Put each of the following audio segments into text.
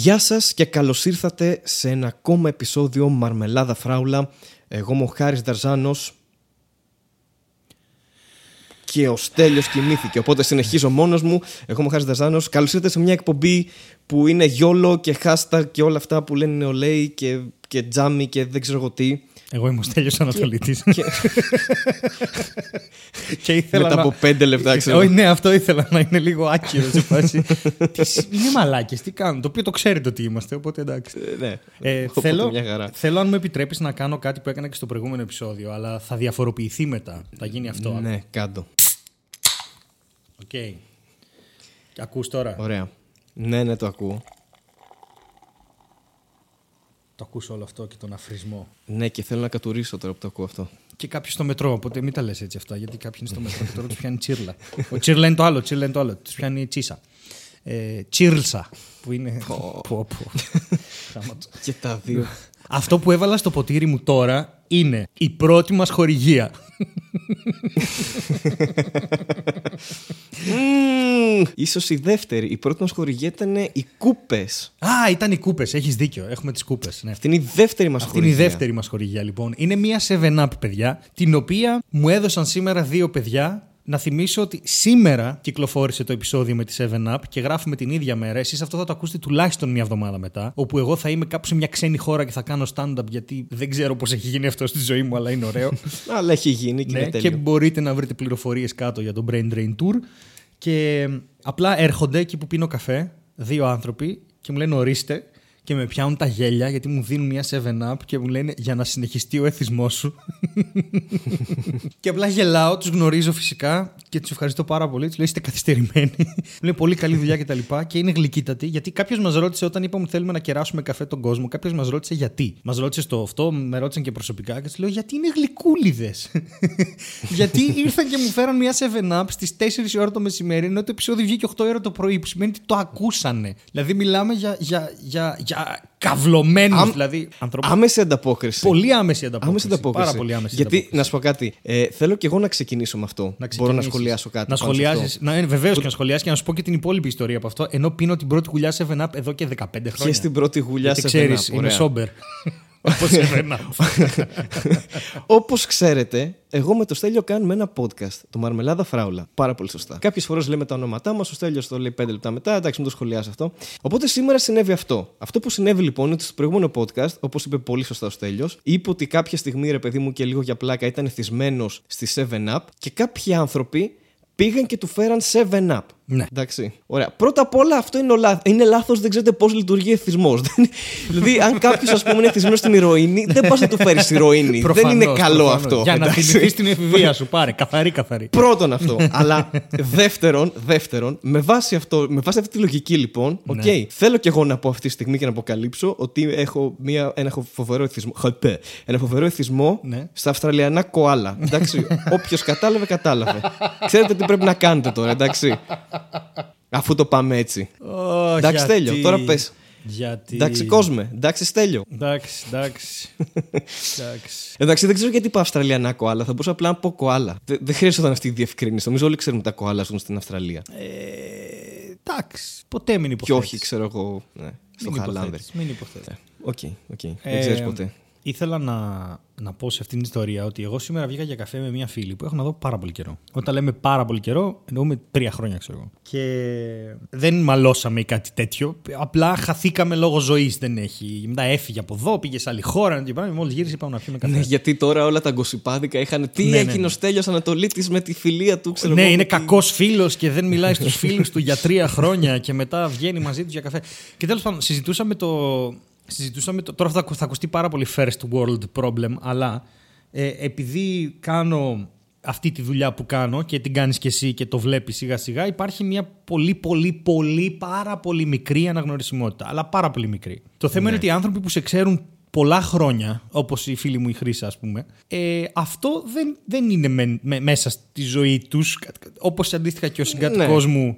Γεια σας και καλώς ήρθατε σε ένα ακόμα επεισόδιο Μαρμελάδα Φράουλα. Εγώ είμαι ο Χάρης Δαρζάνος και ο Στέλιος κοιμήθηκε, οπότε συνεχίζω μόνος μου. Εγώ είμαι ο Χάρης Δαρζάνος. Καλώς ήρθατε σε μια εκπομπή που είναι γιόλο και hashtag και όλα αυτά που λένε νεολαίοι και, και τζάμι και δεν ξέρω εγώ τι. Εγώ είμαι ο Στέλιος Ανατολίτης. Και, και ήθελα μετά να... από πέντε λεπτά, ξέρω. Όχι, ναι, αυτό ήθελα να είναι λίγο άκυρο σε φάση. Τι σ- είναι μαλάκες, τι κάνουν. Το οποίο το ξέρετε ότι είμαστε, οπότε εντάξει. Ε, ναι, Ε, οπότε θέλω, μια χαρά. θέλω, αν μου επιτρέπεις, να κάνω κάτι που έκανα και στο προηγούμενο επεισόδιο, αλλά θα διαφοροποιηθεί μετά. Θα γίνει αυτό. Ναι, κάτω. Οκ. Και ακούς τώρα. Ωραία. Ναι, ναι, το ακούω. Το ακούς όλο αυτό και τον αφρισμό. Ναι, και θέλω να κατουρήσω τώρα που το ακούω αυτό. Και κάποιο στο μετρό, οπότε μην τα λες έτσι αυτά, γιατί κάποιοι είναι στο μετρό και τώρα τους πιάνει τσίρλα. Ο τσίρλα είναι το άλλο, τσίρλα είναι το άλλο. Τους πιάνει τσίσα. Ε, τσίρλσα, που είναι. πω, πω. Γάμα το. Και τα δύο. Αυτό που έβαλα στο ποτήρι μου τώρα είναι η πρώτη μας χορηγία. Μμμ, ίσως η δεύτερη. Η πρώτη μας χορηγία ήταν οι κούπες. Α, ήταν οι κούπες, έχεις δίκιο. Έχουμε τις κούπες. Ναι. Αυτή είναι η δεύτερη μας Αυτή είναι η χορηγία. δεύτερη μας χορηγία λοιπόν. Είναι μια 7up παιδιά, την οποία μου έδωσαν σήμερα δύο παιδιά. Να θυμίσω ότι σήμερα κυκλοφόρησε το επεισόδιο με τη 7up και γράφουμε την ίδια μέρα. Εσείς αυτό θα το ακούσετε τουλάχιστον μια εβδομάδα μετά. Όπου εγώ θα είμαι κάπου σε μια ξένη χώρα και θα κάνω stand-up γιατί δεν ξέρω πώς έχει γίνει αυτό στη ζωή μου, αλλά είναι ωραίο. Αλλά έχει γίνει και ναι, είναι και τέλειο. μπορείτε να βρείτε πληροφορίες κάτω για το Brain Drain Tour. Και απλά έρχονται εκεί που πίνω καφέ δύο άνθρωποι και μου λένε ορίστε και με πιάνουν τα γέλια γιατί μου δίνουν μια 7up και μου λένε για να συνεχιστεί ο εθισμός σου. και απλά γελάω, τους γνωρίζω φυσικά και τους ευχαριστώ πάρα πολύ. Τους λέω είστε καθυστερημένοι. μου λένε πολύ καλή δουλειά και τα λοιπά και είναι γλυκύτατοι γιατί κάποιος μας ρώτησε όταν είπαμε ότι θέλουμε να κεράσουμε καφέ τον κόσμο, κάποιος μας ρώτησε γιατί. Μας ρώτησε στο αυτό, με ρώτησαν και προσωπικά και τους λέω γιατί είναι γλυκούλιδες; γιατί ήρθαν και μου φέραν μια 7up στις 4 η ώρα το μεσημέρι ενώ το επεισόδιο βγήκε 8 ώρα το πρωί που σημαίνει ότι το ακούσανε. Δηλαδή μιλάμε για, για, για, για καυλωμένους Άμ- δηλαδή ανθρώπους. Άμεση ανταπόκριση. Πολύ άμεση ανταπόκριση. Άμεση ανταπόκριση. Πάρα πολύ άμεση Γιατί, ανταπόκριση. να σου πω κάτι, ε, θέλω και εγώ να ξεκινήσω με αυτό. Να Μπορώ να ξεκινήσεις. σχολιάσω κάτι. Να πάνω σε σχολιάσει. αυτό. Να, βεβαίως και να σχολιάσει και να σου πω και την υπόλοιπη ιστορία από αυτό. Ενώ πίνω την πρώτη γουλιά 7up εδώ και 15 χρόνια. Και στην πρώτη γουλιά Γιατί σε ξέρεις, είμαι σόμπερ. Όπως 7up. Όπως ξέρετε, εγώ με το Στέλιο κάνουμε ένα podcast, το Μαρμελάδα Φράουλα. Πάρα πολύ σωστά. Κάποιες φορές λέμε τα ονόματά μας, ο Στέλιος το λέει 5 λεπτά μετά. Εντάξει, μην το σχολιάσει αυτό. Οπότε σήμερα συνέβη αυτό. Αυτό που συνέβη λοιπόν είναι ότι στο προηγούμενο podcast, όπως είπε πολύ σωστά ο Στέλιος, είπε ότι κάποια στιγμή ρε παιδί μου και λίγο για πλάκα ήταν εθισμένος στη 7up και κάποιοι άνθρωποι πήγαν και του φέραν 7up. Ναι. Εντάξει. Ωραία. Πρώτα απ' όλα αυτό είναι, λάθος. είναι λάθος, δεν ξέρετε πώς λειτουργεί εθισμός. δηλαδή, αν κάποιος ας πούμε είναι εθισμένος στην ηρωίνη, δεν πας να του φέρεις ηρωίνη. δεν Προφανώς, είναι καλό προφανώς. αυτό. Για να εντάξει. θυμηθεί την εφηβεία σου. Πάρε, καθαρή, καθαρή. Πρώτον αυτό. Αλλά δεύτερον, δεύτερον, με βάση, αυτό, με βάση αυτή τη λογική λοιπόν, οκ, Ναι. θέλω κι εγώ να πω αυτή τη στιγμή και να αποκαλύψω ότι έχω μια, ένα φοβερό εθισμό. Χαπέ. Ένα φοβερό εθισμό Ναι. στα Αυστραλιανά κοάλα. Εντάξει. Όποιος κατάλαβε, κατάλαβε. Ξέρετε τι πρέπει να κάνετε τώρα, εντάξει. Αφού το πάμε έτσι. Ω, Εντάξει, γιατί- Στέλιο, τώρα πες. Γιατί. Εντάξει, κόσμε. Εντάξει, Στέλιο. Εντάξει, εντάξει. εντάξει. Εντάξει, δεν ξέρω γιατί είπα Αυστραλιανά κοάλα. Θα μπορούσα απλά να πω κοάλα. Δεν, δεν χρειαζόταν αυτή η διευκρίνηση. Νομίζω όλοι ξέρουμε τα κοάλα ζουν στην Αυστραλία. Ε, εντάξει. Ποτέ μην Και υποθέτεις. όχι, ξέρω εγώ, ναι, στο Μην Χαλάνδρι. υποθέτεις, Μην υποθέτεις. OK, OK. Ε, Δεν ξέρεις ποτέ. Ήθελα να, να πω σε αυτήν την ιστορία ότι εγώ σήμερα βγήκα για καφέ με μια φίλη που έχω να δω πάρα πολύ καιρό. Όταν λέμε πάρα πολύ καιρό, εννοούμε τρία χρόνια, ξέρω εγώ. Και δεν μαλώσαμε ή κάτι τέτοιο. Απλά χαθήκαμε λόγω ζωής. Δεν έχει. Μετά έφυγε από εδώ, πήγε σε άλλη χώρα. Και πάμε, μόλις γύρισε, πάμε να πιούμε καφέ. Ναι, γιατί τώρα όλα τα γκοσιπάδικα είχαν. Τι Ναι, ναι, έγινε ναι. ο Στέλιος Ανατολίτης με τη φιλία του, ξέρω ναι, εγώ, είναι με τη- κακός φίλος και δεν μιλάει στους φίλους του για τρία χρόνια και μετά βγαίνει μαζί του για καφέ. Και τέλος πάντων, συζητούσαμε το. Συζητούσαμε το τώρα θα, ακου- θα ακουστεί πάρα πολύ first world problem, αλλά ε, επειδή κάνω αυτή τη δουλειά που κάνω και την κάνεις και εσύ και το βλέπεις σιγά σιγά υπάρχει μια πολύ πολύ πολύ πάρα πολύ μικρή αναγνωρισιμότητα αλλά πάρα πολύ μικρή. Το θέμα είναι ότι οι άνθρωποι που σε ξέρουν πολλά χρόνια, όπως οι φίλοι μου η Χρήσα, ας πούμε, ε, αυτό δεν, δεν είναι με- με- μέσα στη ζωή τους. Όπως αντίστοιχα και ο συγκάτοικό Ναι. μου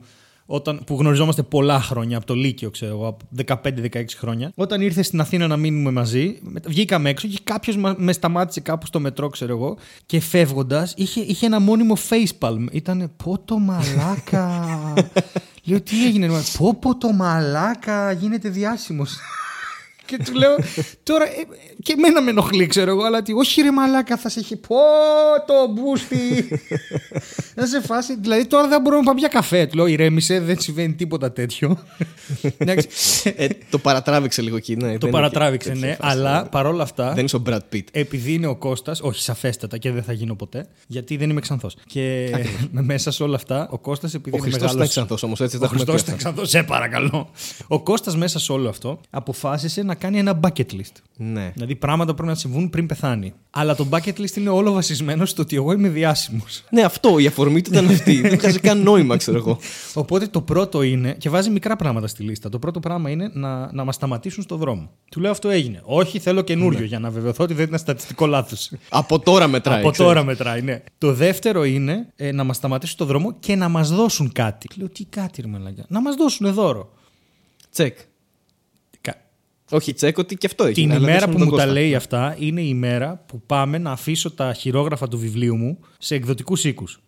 όταν, που γνωριζόμαστε πολλά χρόνια, από το Λύκειο, ξέρω εγώ, από 15-16 χρόνια. Όταν ήρθε στην Αθήνα να μείνουμε μαζί, μετα- βγήκαμε έξω και κάποιος με σταμάτησε κάπου στο μετρό, ξέρω εγώ, και φεύγοντας είχε, είχε ένα μόνιμο facepalm. Ήταν πω το μαλάκα. Λέω τι έγινε. Μου λέει, Πω πω το μαλάκα γίνεται διάσημος. Και του λέω, τώρα ε, και εμένα με ενοχλεί, ξέρω εγώ, αλλά τι, όχι ρε μαλάκα, θα σε έχει πω το μπούστι. να σε φάσει, δηλαδή τώρα δεν μπορούμε να πάμε για καφέ. Του λέω, ηρέμησε, δεν συμβαίνει τίποτα τέτοιο. Εντάξει, Ε, το παρατράβηξε λίγο εκεί. Ναι, το δεν παρατράβηξε, είχε ναι, τέτοια φάση, αλλά ναι. παρόλα αυτά. Δεν είσαι ο Brad Pitt. Επειδή είναι ο Κώστας, όχι σαφέστατα και δεν θα γίνω ποτέ, γιατί δεν είμαι ξανθός. Και μέσα σε όλα αυτά, ο Κώστας επειδή Ο είναι Χριστός ήταν μεγάλος... ξανθός όμως, έτσι Ο τα έχουμε πει. Χριστός αυτά. ήταν ξανθός, σε παρακαλώ. Ο Κώστας μέσα σε όλο αυτό αποφάσισε να κάνει ένα bucket list. Ναι. Δηλαδή πράγματα που πρέπει να συμβούν πριν πεθάνει. Αλλά το bucket list είναι όλο βασισμένο στο ότι εγώ είμαι διάσημος. ναι, αυτό, η αφορμή του ήταν αυτή. δεν βγάζει καν νόημα, ξέρω εγώ. Οπότε το πρώτο είναι, και βάζει μικρά πράγματα στη λίστα. Το πρώτο πράγμα είναι να, να μας σταματήσουν στο δρόμο. Του λέω αυτό έγινε. Όχι, θέλω καινούριο Ναι. για να βεβαιωθώ ότι δεν ήταν στατιστικό λάθος. Από τώρα μετράει. Από ξέρεις. τώρα μετράει, ναι. Το δεύτερο είναι ε, να μας σταματήσουν στο δρόμο και να μας δώσουν κάτι. Λέω τι κάτι, ρε μαλακιά. Να μας δώσουν δώρο. Τσεκ. Κα- Όχι, τσεκ ότι και αυτό έχει. Την ημέρα που μου τα λέει αυτά είναι η ημέρα που πάμε να αφήσω τα χειρόγραφα του βιβλίου μου σε εκδοτικούς οίκους.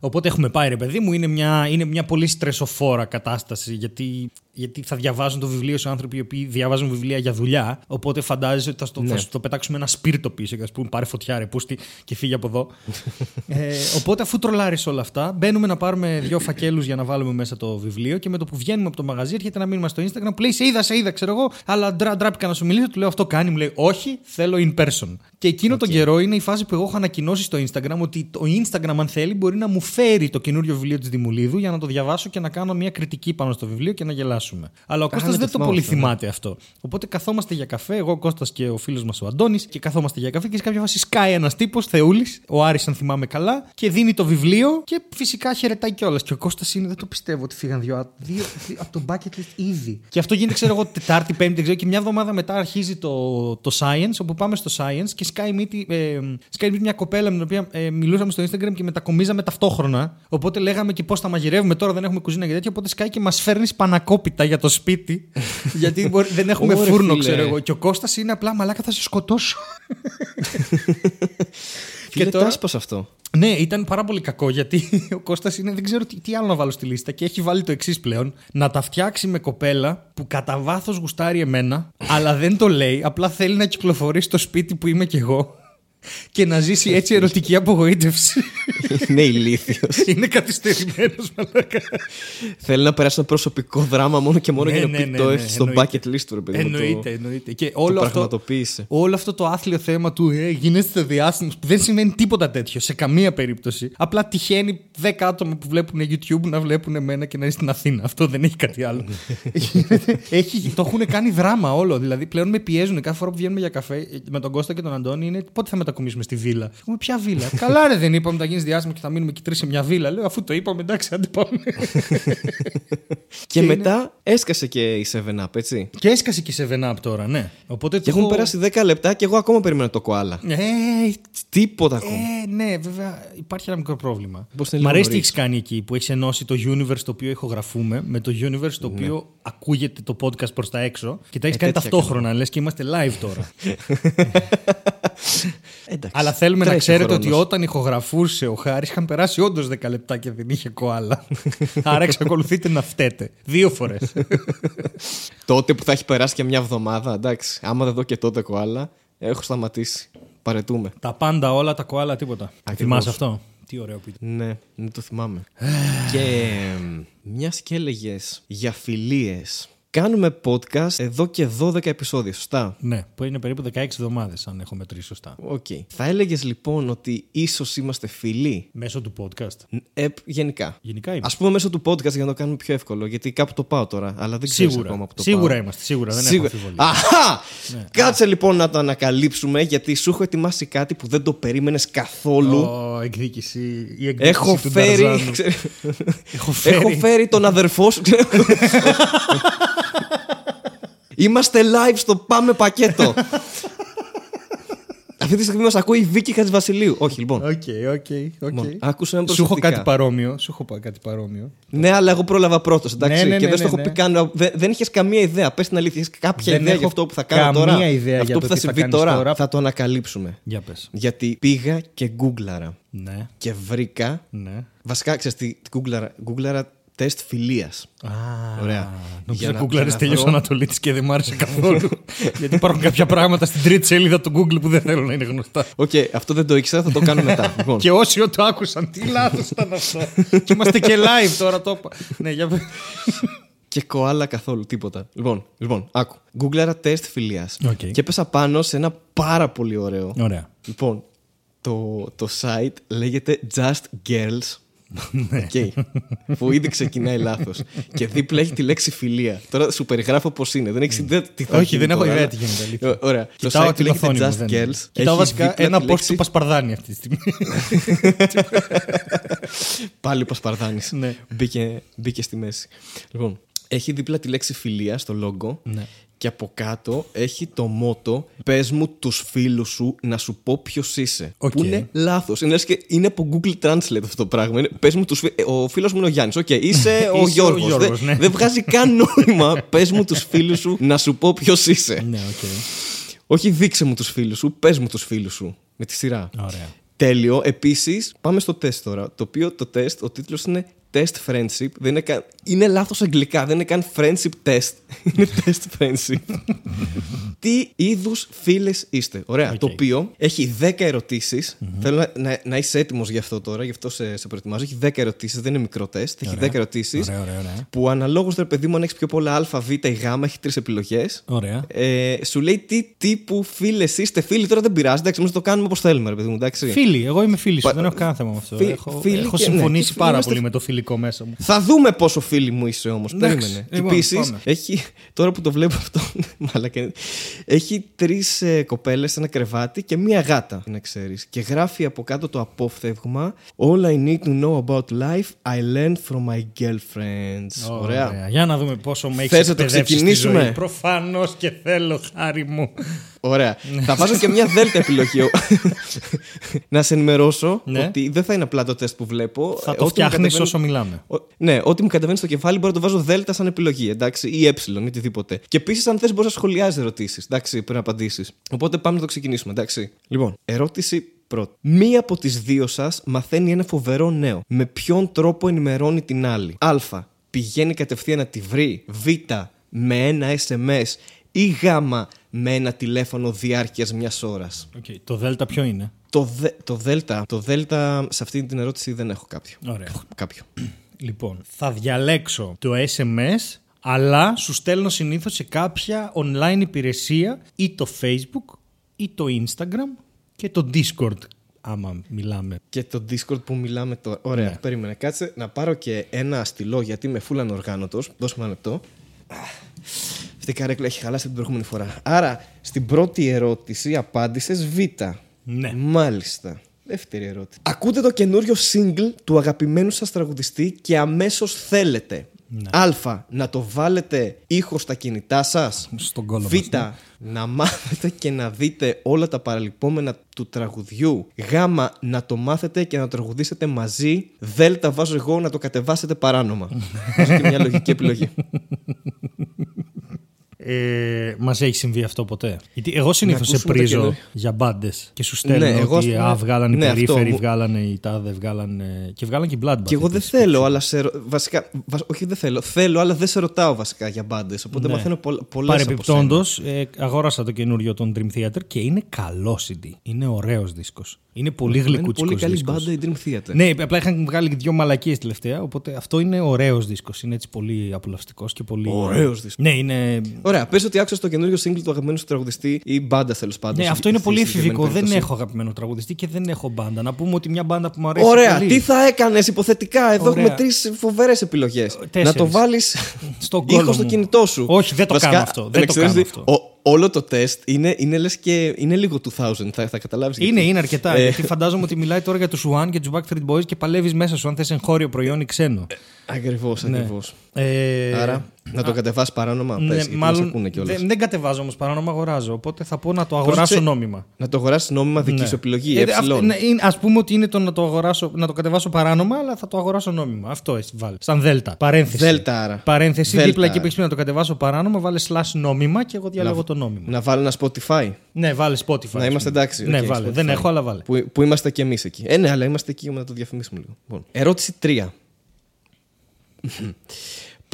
Οπότε έχουμε πάει, ρε παιδί μου, είναι μια, είναι μια πολύ στρεσοφόρα κατάσταση γιατί, γιατί θα διαβάζουν το βιβλίο σε άνθρωποι οι οποίοι διαβάζουν βιβλία για δουλειά. Οπότε φαντάζεσαι ότι θα, στο, θα σου το πετάξουμε ένα σπίρτο πίσω και θα σου πούμε πάρε φωτιά, ρε πούστη και φύγει από εδώ. ε, οπότε αφού τρολάρεις όλα αυτά, μπαίνουμε να πάρουμε δύο φακέλους για να βάλουμε μέσα το βιβλίο και με το που βγαίνουμε από το μαγαζί έρχεται ένα μήνυμα στο Instagram που λέει Σε είδα, σε είδα, ξέρω εγώ, αλλά ντρα, ντράπηκα να σου μιλήσω. Του λέω αυτό κάνει, μου λέει Όχι, θέλω in person. Και εκείνο τον καιρό είναι η φάση που εγώ έχω ανακοινώσει στο Instagram ότι το Instagram, αν θέλει, μπορεί να μου φέρει το καινούριο βιβλίο της Δημουλίδου για να το διαβάσω και να κάνω μια κριτική πάνω στο βιβλίο και να γελάσουμε. Αλλά ο Κάνε Κώστας το δεν το θυμάμαι πολύ αυτό, ναι. θυμάται αυτό. Οπότε καθόμαστε για καφέ, εγώ, ο Κώστας και ο φίλος μας ο Αντώνης, και καθόμαστε για καφέ και σε κάποια φάση σκάει ένας τύπος, Θεούλης, ο Άρης αν θυμάμαι καλά, και δίνει το βιβλίο και φυσικά χαιρετάει κιόλας. Και ο Κώστας είναι, δεν το πιστεύω ότι φύγαν δύο, άτομα. δύο, δύο από το bucket list ήδη. Και αυτό γίνεται, ξέρω εγώ, Τετάρτη, Πέμπτη, δεν ξέρω, και μια εβδομάδα μετά αρχίζει το, το Science, όπου πάμε στο Science και σκάει μύτη, ε, σκάει μύτη μια κοπέλα με την οποία ε, μιλούσαμε στο Instagram και μετακομίζαμε ταυτόχρονα. Οπότε λέγαμε και πώς τα μαγειρεύουμε τώρα, δεν έχουμε κουζίνα και τέτοια. Οπότε σκάει και μας φέρνει πανακόπιτα για το σπίτι. γιατί μπορεί- δεν έχουμε Ωρε, φούρνο, φίλε. ξέρω εγώ. Και ο Κώστας είναι απλά μαλάκα, θα σε σκοτώσω. Και τώρα- τώρα... αυτό. Ναι, ήταν πάρα πολύ κακό γιατί ο Κώστας είναι, δεν ξέρω τι, τι άλλο να βάλω στη λίστα και έχει βάλει το εξής πλέον. Να τα φτιάξει με κοπέλα που κατά βάθος γουστάρει εμένα, αλλά δεν το λέει. Απλά θέλει να κυκλοφορεί στο σπίτι που είμαι κι εγώ και να ζήσει έτσι ερωτική απογοήτευση. είναι ηλίθιος. είναι καθυστερημένος, μαλάκα. Θέλει να περάσει ένα προσωπικό δράμα μόνο και μόνο Ναι, για να ναι, πει ναι, το ναι, έχεις στο εννοείται. bucket list του, ρε παιδί μου. Εννοείται, Το, εννοείται. Και το όλο αυτό, πραγματοποίησε. όλο αυτό το άθλιο θέμα του ε, γίνεστε διάσημος που δεν σημαίνει τίποτα τέτοιο σε καμία περίπτωση. Απλά τυχαίνει 10 άτομα που βλέπουν YouTube να βλέπουν εμένα και να είναι στην Αθήνα. Αυτό δεν έχει κάτι άλλο. Γίνεται- έχει, το έχουν κάνει δράμα όλο. Δηλαδή πλέον με πιέζουν κάθε φορά που βγαίνουμε για καφέ ε, με τον Κώστα και τον Αντώνη είναι πότε θα μετακομίσουμε; Στη βίλα. Έχουμε ποια βίλα. Καλά, ρε, δεν είπαμε θα γίνεις διάσημος και θα μείνουμε και τρεις σε μια βίλα. Λέω αφού το είπαμε, εντάξει, άντε πάμε. Και, είναι- μετά έσκασε και η 7up, έτσι. και έσκασε και σε Up τώρα, ναι. Οπότε Και το έχουν έχω- περάσει 10 λεπτά και εγώ ακόμα περιμένω το κοάλα. Ε, Τίποτα ακόμα. Ε, ναι, βέβαια υπάρχει ένα μικρό πρόβλημα. Πώς είναι Μ' λίγο αρέσει τι νωρίς. έχεις κάνει εκεί που έχεις ενώσει το universe το οποίο ηχογραφούμε με το universe το οποίο ακούγεται το podcast προς τα έξω και τα έχεις Ε, κάνει τέτοια ταυτόχρονα. Λες και είμαστε live τώρα. Εντάξει. Αλλά θέλουμε να Τρέχει ο ξέρετε ότι χρόνος. όταν ηχογραφούσε ο Χάρης είχαν περάσει όντως 10 λεπτά και δεν είχε κοάλα. Άρα εξακολουθείτε να φταίτε. Δύο φορές. Τότε που θα έχει περάσει και μια εβδομάδα, εντάξει. Άμα δεν δω και τότε κοάλα, έχω σταματήσει. Παραιτούμαι. τα πάντα όλα, τα κοάλα, τίποτα. Ακριβώς. Θυμάσαι αυτό; Τι ωραίο που ήταν. Ναι, ναι, το θυμάμαι. και μιας και έλεγες για φιλίες. Κάνουμε podcast εδώ και 12 επεισόδια, σωστά; Ναι, που είναι περίπου 16 εβδομάδες, αν έχω μετρήσει σωστά. Οκ. Θα έλεγες λοιπόν ότι ίσως είμαστε φίλοι. Μέσω του podcast. Ε, γενικά. Γενικά είμαι. Α πούμε μέσω του podcast για να το κάνουμε πιο εύκολο. Γιατί κάπου το πάω τώρα, αλλά δεν ξέρω ακόμα Σίγουρα. που το Σίγουρα πάω. είμαστε. Σίγουρα. Δεν Σίγουρα. έχω αμφιβολία. Αχα! Ναι. Κάτσε λοιπόν να το ανακαλύψουμε γιατί σου έχω ετοιμάσει κάτι που δεν το περίμενες καθόλου. Ω, εκδίκηση. Η εκδίκηση Έχω του φέρει, Νταρζάνου. ξέρω- Έχω φέρει. έχω φέρει τον αδερφό σου. ξέρω. Είμαστε live στο Πάμε Πακέτο. Αυτή τη στιγμή μας ακούει η Βίκη Χατζηβασιλείου. Όχι, λοιπόν. OK, OK, OK. Λοιπόν, άκουσα με Σου έχω προσεκτικά. κάτι παρόμοιο. Σου έχω πα- κάτι παρόμοιο. Ναι, αλλά εγώ πρόλαβα πρώτος. Εντάξει, Ναι, ναι, και ναι, δεν στο ναι, έχω ναι. πει καν. Δεν, δεν είχες καμία ιδέα. Πες την αλήθεια, έχεις κάποια Δεν ιδέα έχω για αυτό που θα κάνω καμία τώρα; ιδέα αυτό για που το θα τι θα συμβεί κάνεις τώρα, τώρα. θα το ανακαλύψουμε. Για πες. Γιατί πήγα και γκούγκλαρα Ναι, και βρήκα. ναι. Βασικά, ξέρεις τι γκούγκλαρα. Γκούγκλαρα τεστ φιλίας. Α, Ωραία. Νόμιζα Για να- γκούγκλαρες για να τέλειος βρω- Ανατολίτης και δεν μ' άρεσε καθόλου. Γιατί υπάρχουν κάποια πράγματα στην τρίτη σελίδα του Google που δεν θέλω να είναι γνωστά. Οκ, αυτό δεν το ήξερα, θα το κάνω μετά. λοιπόν, Και όσοι το άκουσαν, τι λάθος ήταν αυτό. και είμαστε και live τώρα το είπα. ναι, για πες. και κοάλα καθόλου, τίποτα. Λοιπόν, λοιπόν άκου. Γκούγκλαρα τεστ φιλίας. Οκ. Και έπεσα πάνω σε ένα πάρα πολύ ωραίο. Ωραία. Λοιπόν, το, το site λέγεται Just Girls. Ναι. Οκ. που ήδη ξεκινάει λάθος. και δίπλα έχει τη λέξη φιλία. Τώρα σου περιγράφω πώς είναι. Δεν έχεις ιδέα τι θα Όχι, γίνει δεν έχω τώρα, ιδέα αλλά- τι γίνεται, αλήθεια. Ω- Ωραία. Το Κοιτάω site την λέγεται οθόνη μου. Just δεν- Girls. Κοιτάω Έχει βασικά δίπλα ένα τη post λέξη- του Πασπαρδάνη αυτή τη στιγμή. Πάλι ο Πασπαρδάνη. Ναι. μπήκε, μπήκε στη μέση. Λοιπόν, έχει δίπλα τη λέξη φιλία στο logo. Ναι. Και από κάτω έχει το μότο Πες μου τους φίλους σου να σου πω ποιος είσαι. Οκ. Που είναι λάθος. Είναι, λες και είναι από Google Translate αυτό το πράγμα. Είναι, πες μου τους, φι- ε, ο φίλος μου είναι ο Γιάννης. Οκ, είσαι ο ο Γιώργος. Γιώργος, ναι. Δεν βγάζει καν νόημα. Πες μου τους φίλους σου να σου πω ποιος είσαι. ναι, οκ. Όχι δείξε μου τους φίλους σου, πες μου τους φίλους σου. Με τη σειρά. Ωραία. Τέλειο. Επίσης, πάμε στο τεστ τώρα. Το οποίο το τεστ, ο τίτλος είναι Test Friendship. Δεν είναι, καν... είναι λάθος αγγλικά. Δεν είναι καν Friendship Test. είναι Test Friendship. Τι είδους φίλες είστε; Ωραία. Οκ. Το οποίο έχει 10 ερωτήσεις. Θέλω να, να, να είσαι έτοιμος γι' αυτό τώρα, γι' αυτό σε, σε προετοιμάζω. Έχει 10 ερωτήσεις, δεν είναι μικρό τεστ. Έχει 10 ερωτήσεις. Ωραία, ωραία, ωραία. Που αναλόγως, ρε παιδί μου, αν έχεις πιο πολλά Α, Β ή Γ, έχει τρεις επιλογές. Ωραία. Ε, σου λέει τι τύπου φίλες είστε. Φίλοι τώρα δεν πειράζει. Εντάξει, εμείς το κάνουμε όπως θέλουμε, ρε παιδί μου. Εντάξει. Φίλοι, εγώ είμαι φίλη σου, Πα- δεν έχω κανένα θέμα με αυτό. Φι- έχω φίλοι έχω και- ναι, συμφωνήσει και πάρα είμαστε- πολύ με το φιλικό μέσα μου. Θα δούμε πόσο φίλοι μου είσαι όμως. Εντάξει, Περίμενε. λοιπόν, Επίσης, πάμε. έχει. Τώρα που το βλέπω αυτό. μαλάκα είναι. Έχει τρεις ε, κοπέλες σε ένα κρεβάτι και μία γάτα. Να ξέρεις. Και γράφει από κάτω το απόφθεγμα. All I need to know about life I learned from my girlfriends. Ωραία. Για να δούμε πόσο με έχεις Θες να το εκπαιδεύσει στη ξεκινήσουμε; ζωή. Προφανώς και θέλω, χάρη μου. Ωραία. Ναι. θα βάζω και μια δέλτα επιλογή. να σε ενημερώσω Ναι. ότι δεν θα είναι απλά το τεστ που βλέπω. Θα Ε, το ό,τι μου φτιάχνεις κατεβαίνει- όσο μιλάμε. Ο- Ναι, ό,τι μου κατεβαίνει στο κεφάλι μπορεί να το βάζω δέλτα σαν επιλογή, εντάξει, ή ε, ή οτιδήποτε. Και επίσης, αν θες, μπορείς να σχολιάζεις ερωτήσεις, εντάξει, πριν απαντήσεις. Οπότε πάμε να το ξεκινήσουμε, εντάξει. Λοιπόν, ερώτηση πρώτη. Μία από τις δύο σας μαθαίνει ένα φοβερό νέο. Με ποιον τρόπο ενημερώνει την άλλη; Α. Πηγαίνει κατευθείαν να τη βρει. Β. Με ένα SMS. Ή Γ. Με ένα τηλέφωνο διάρκειας μιας ώρας. Οκ, Το Δέλτα ποιο είναι; Το, δε, το δέλτα, το δέλτα σε αυτή την ερώτηση δεν έχω κάποιο. Ωραία. Κάποιο. Λοιπόν, θα διαλέξω το SMS, αλλά σου στέλνω συνήθως σε κάποια online υπηρεσία ή το Facebook ή το Instagram και το Discord, άμα μιλάμε. Και το Discord που μιλάμε τώρα. Ωραία, Ναι. περίμενε. Κάτσε να πάρω και ένα στυλό γιατί είμαι full ανοργάνωτος. Δώσ' μου ένα λεπτό. Αυτή η καρέκλα έχει χαλάσει την προηγούμενη φορά. Άρα, στην πρώτη ερώτηση απάντησες Β. Ναι. Μάλιστα. Δεύτερη ερώτηση. Ακούτε το καινούριο single του αγαπημένου σας τραγουδιστή και αμέσως θέλετε. Ναι. Α. Να το βάλετε ήχο στα κινητά σας. Στον κόλλο Β. μας, ναι. Να μάθετε και να δείτε όλα τα παραλυπόμενα του τραγουδιού. Γ. Να το μάθετε και να το τραγουδήσετε μαζί. Δ. Βάζω εγώ να το κατεβάσετε παράνομα. Βάζω και μια λογική επιλογή. Ε, Μας έχει συμβεί αυτό ποτέ; Γιατί εγώ συνήθως σε ακούσουμε τα πρίζω καινούργια. για μπάντες και σου στέλνω Ναι, εγώ, ας ότι πούμε- α, βγάλανε ναι, οι αυτό περίφεροι, μου- βγάλανε οι τάδε, βγάλανε. και βγάλανε και οι Bloodbath. Και εγώ δεν επίσης. θέλω, αλλά σε. ρω- Βασικά. βα- Όχι, δεν θέλω. Θέλω, αλλά δεν σε ρωτάω βασικά για μπάντες. Οπότε Ναι. μαθαίνω πολλές. Παρεπιπτόντω, ε, αγόρασα το καινούριο των Dream Theater και είναι καλός CD. Είναι ωραίος δίσκος. Είναι πολύ Είναι γλυκούτσικος. πολύ καλή μπάντα η Dream Theater. Ναι, απλά είχαν βγάλει δύο μαλακίες τελευταία. Οπότε αυτό είναι ωραίος δίσκος. Είναι έτσι πολύ απολαυστικός και πολύ. Ωραίος δίσκος. Ναι, είναι. Ωραία, πες ότι άκουσα το καινούριο single του αγαπημένου σου τραγουδιστή ή μπάντα τέλος πάντων. Ναι, σε- αυτό είναι στη πολύ συγκεκριμένη εφηβικό. Δεν περίπτωση. έχω αγαπημένο τραγουδιστή και δεν έχω μπάντα. Να πούμε ότι μια μπάντα που μου αρέσει. Ωραία, πολύ, τι θα έκανες υποθετικά; Εδώ Ωραία. έχουμε τρεις φοβερές επιλογές. Τέσσερις. Να το βάλεις Στον κόλλο ήχο στο μου. κινητό σου. Όχι, δεν το κάνω αυτό, δεν να το ξέρεις κάνω τι, αυτό. ο- όλο το τεστ είναι, είναι λες και είναι λίγο 2000. Θα, θα καταλάβεις. Είναι, είναι αρκετά. Ε, γιατί φαντάζομαι ότι μιλάει τώρα για τους One και τους Backstreet Boys και παλεύεις μέσα σου αν θες εγχώριο προϊόν ή ξένο. Ακριβώς, ακριβώς. Ε, Άρα, να το κατεβάσει παράνομα. ναι, πες, γιατί μας μάλλον ακούνε κιόλας. δεν, δεν κατεβάζω όμως παράνομα, αγοράζω. Οπότε θα πω να το αγοράσω Πρόσεξε, νόμιμα. Να το αγοράσει νόμιμα δική Ναι. σου επιλογή. Ε, Ε, αυτό- ναι, είναι- ας πούμε ότι είναι το να το, αγοράσω, να το κατεβάσω παράνομα, αλλά θα το αγοράσω νόμιμα. Αυτό εσύ βάλει. Σαν δέλτα. Παρένθεση. Δέλτα άρα. Παρένθεση Δέλτα δίπλα εκεί άρα. που έχεις πει να το κατεβάσω παράνομα, βάλε slash νόμιμα και εγώ διαλέγω Να- το νόμιμα. Να βάλω ένα Spotify. Ναι, βάλε Spotify. Να ας είμαστε πούμε. εντάξει. Ναι, οκ, βάλε. Spotify. Δεν έχω, αλλά βάλε. Που, που είμαστε κι εμείς εκεί. Ε, ναι, αλλά είμαστε εκεί για να το διαφημίσουμε λίγο. Λοιπόν, ερώτηση 3.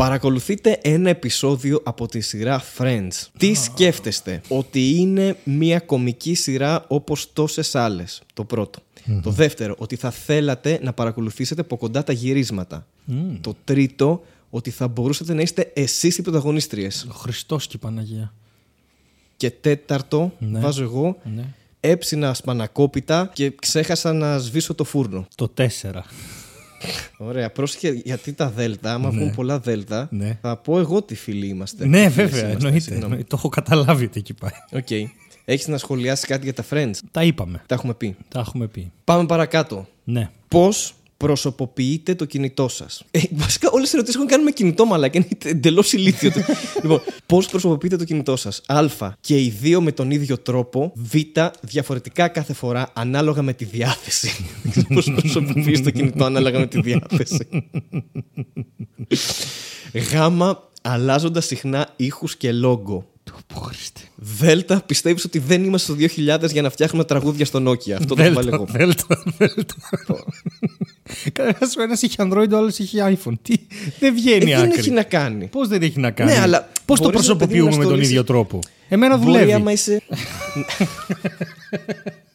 Παρακολουθείτε ένα επεισόδιο από τη σειρά Friends. Τι σκέφτεστε, ότι είναι μια κομική σειρά όπως τόσες άλλες, το πρώτο. Το δεύτερο, ότι θα θέλατε να παρακολουθήσετε από κοντά τα γυρίσματα. Το τρίτο, ότι θα μπορούσατε να είστε εσείς οι πρωταγωνίστριες. Ο Χριστός και η Παναγία. Και τέταρτο, Ναι. βάζω εγώ, Ναι. έψινα σπανακόπιτα και ξέχασα να σβήσω το φούρνο. Το 4. Ωραία, πρόσεχε γιατί τα δέλτα, άμα βγουν πολλά δέλτα, Ναι. θα πω εγώ τι φίλοι είμαστε. Ναι, Φίλες βέβαια, είμαστε, εννοείται, συγγνώμη. εννοείται. Το έχω καταλάβει ότι εκεί πάει. Οκ. Έχεις να σχολιάσεις κάτι για τα Friends; Τα είπαμε. Τα έχουμε πει. Τα έχουμε πει. Πάμε παρακάτω. Ναι. Πώς προσωποποιείτε το κινητό σας. Ε, βασικά, όλες οι ερωτήσεις έχουν κάνει με κινητό, μαλάκα. Είναι εντελώς ηλίθιο. το- λοιπόν, πώς προσωποποιείτε το κινητό σας. Α. Και οι δύο με τον ίδιο τρόπο. Β. Διαφορετικά κάθε φορά ανάλογα με τη διάθεση. Πώς προσωποποιείς το κινητό ανάλογα με τη διάθεση. Γ. Αλλάζοντας συχνά ήχους και logo. Χριστέ. Δέλτα, πιστεύεις ότι δεν είμαστε στο 2000 για να φτιάχνουμε τραγούδια στο Nokia; Αυτό το έχω βάλει εγώ. Δέλτα, δέλτα. Κανένας ο ένας είχε Android, ο άλλος είχε iPhone. Τι, δεν βγαίνει Ε, δεν άκρη. έχει να κάνει. Πώς δεν έχει να κάνει; Ναι, αλλά Πώς το μπορείς, ρε παιδί μου, προσωποποιούμε να με τον στολίσεις- ίδιο τρόπο; Εμένα Μπορεί δουλεύει. άμα είσαι.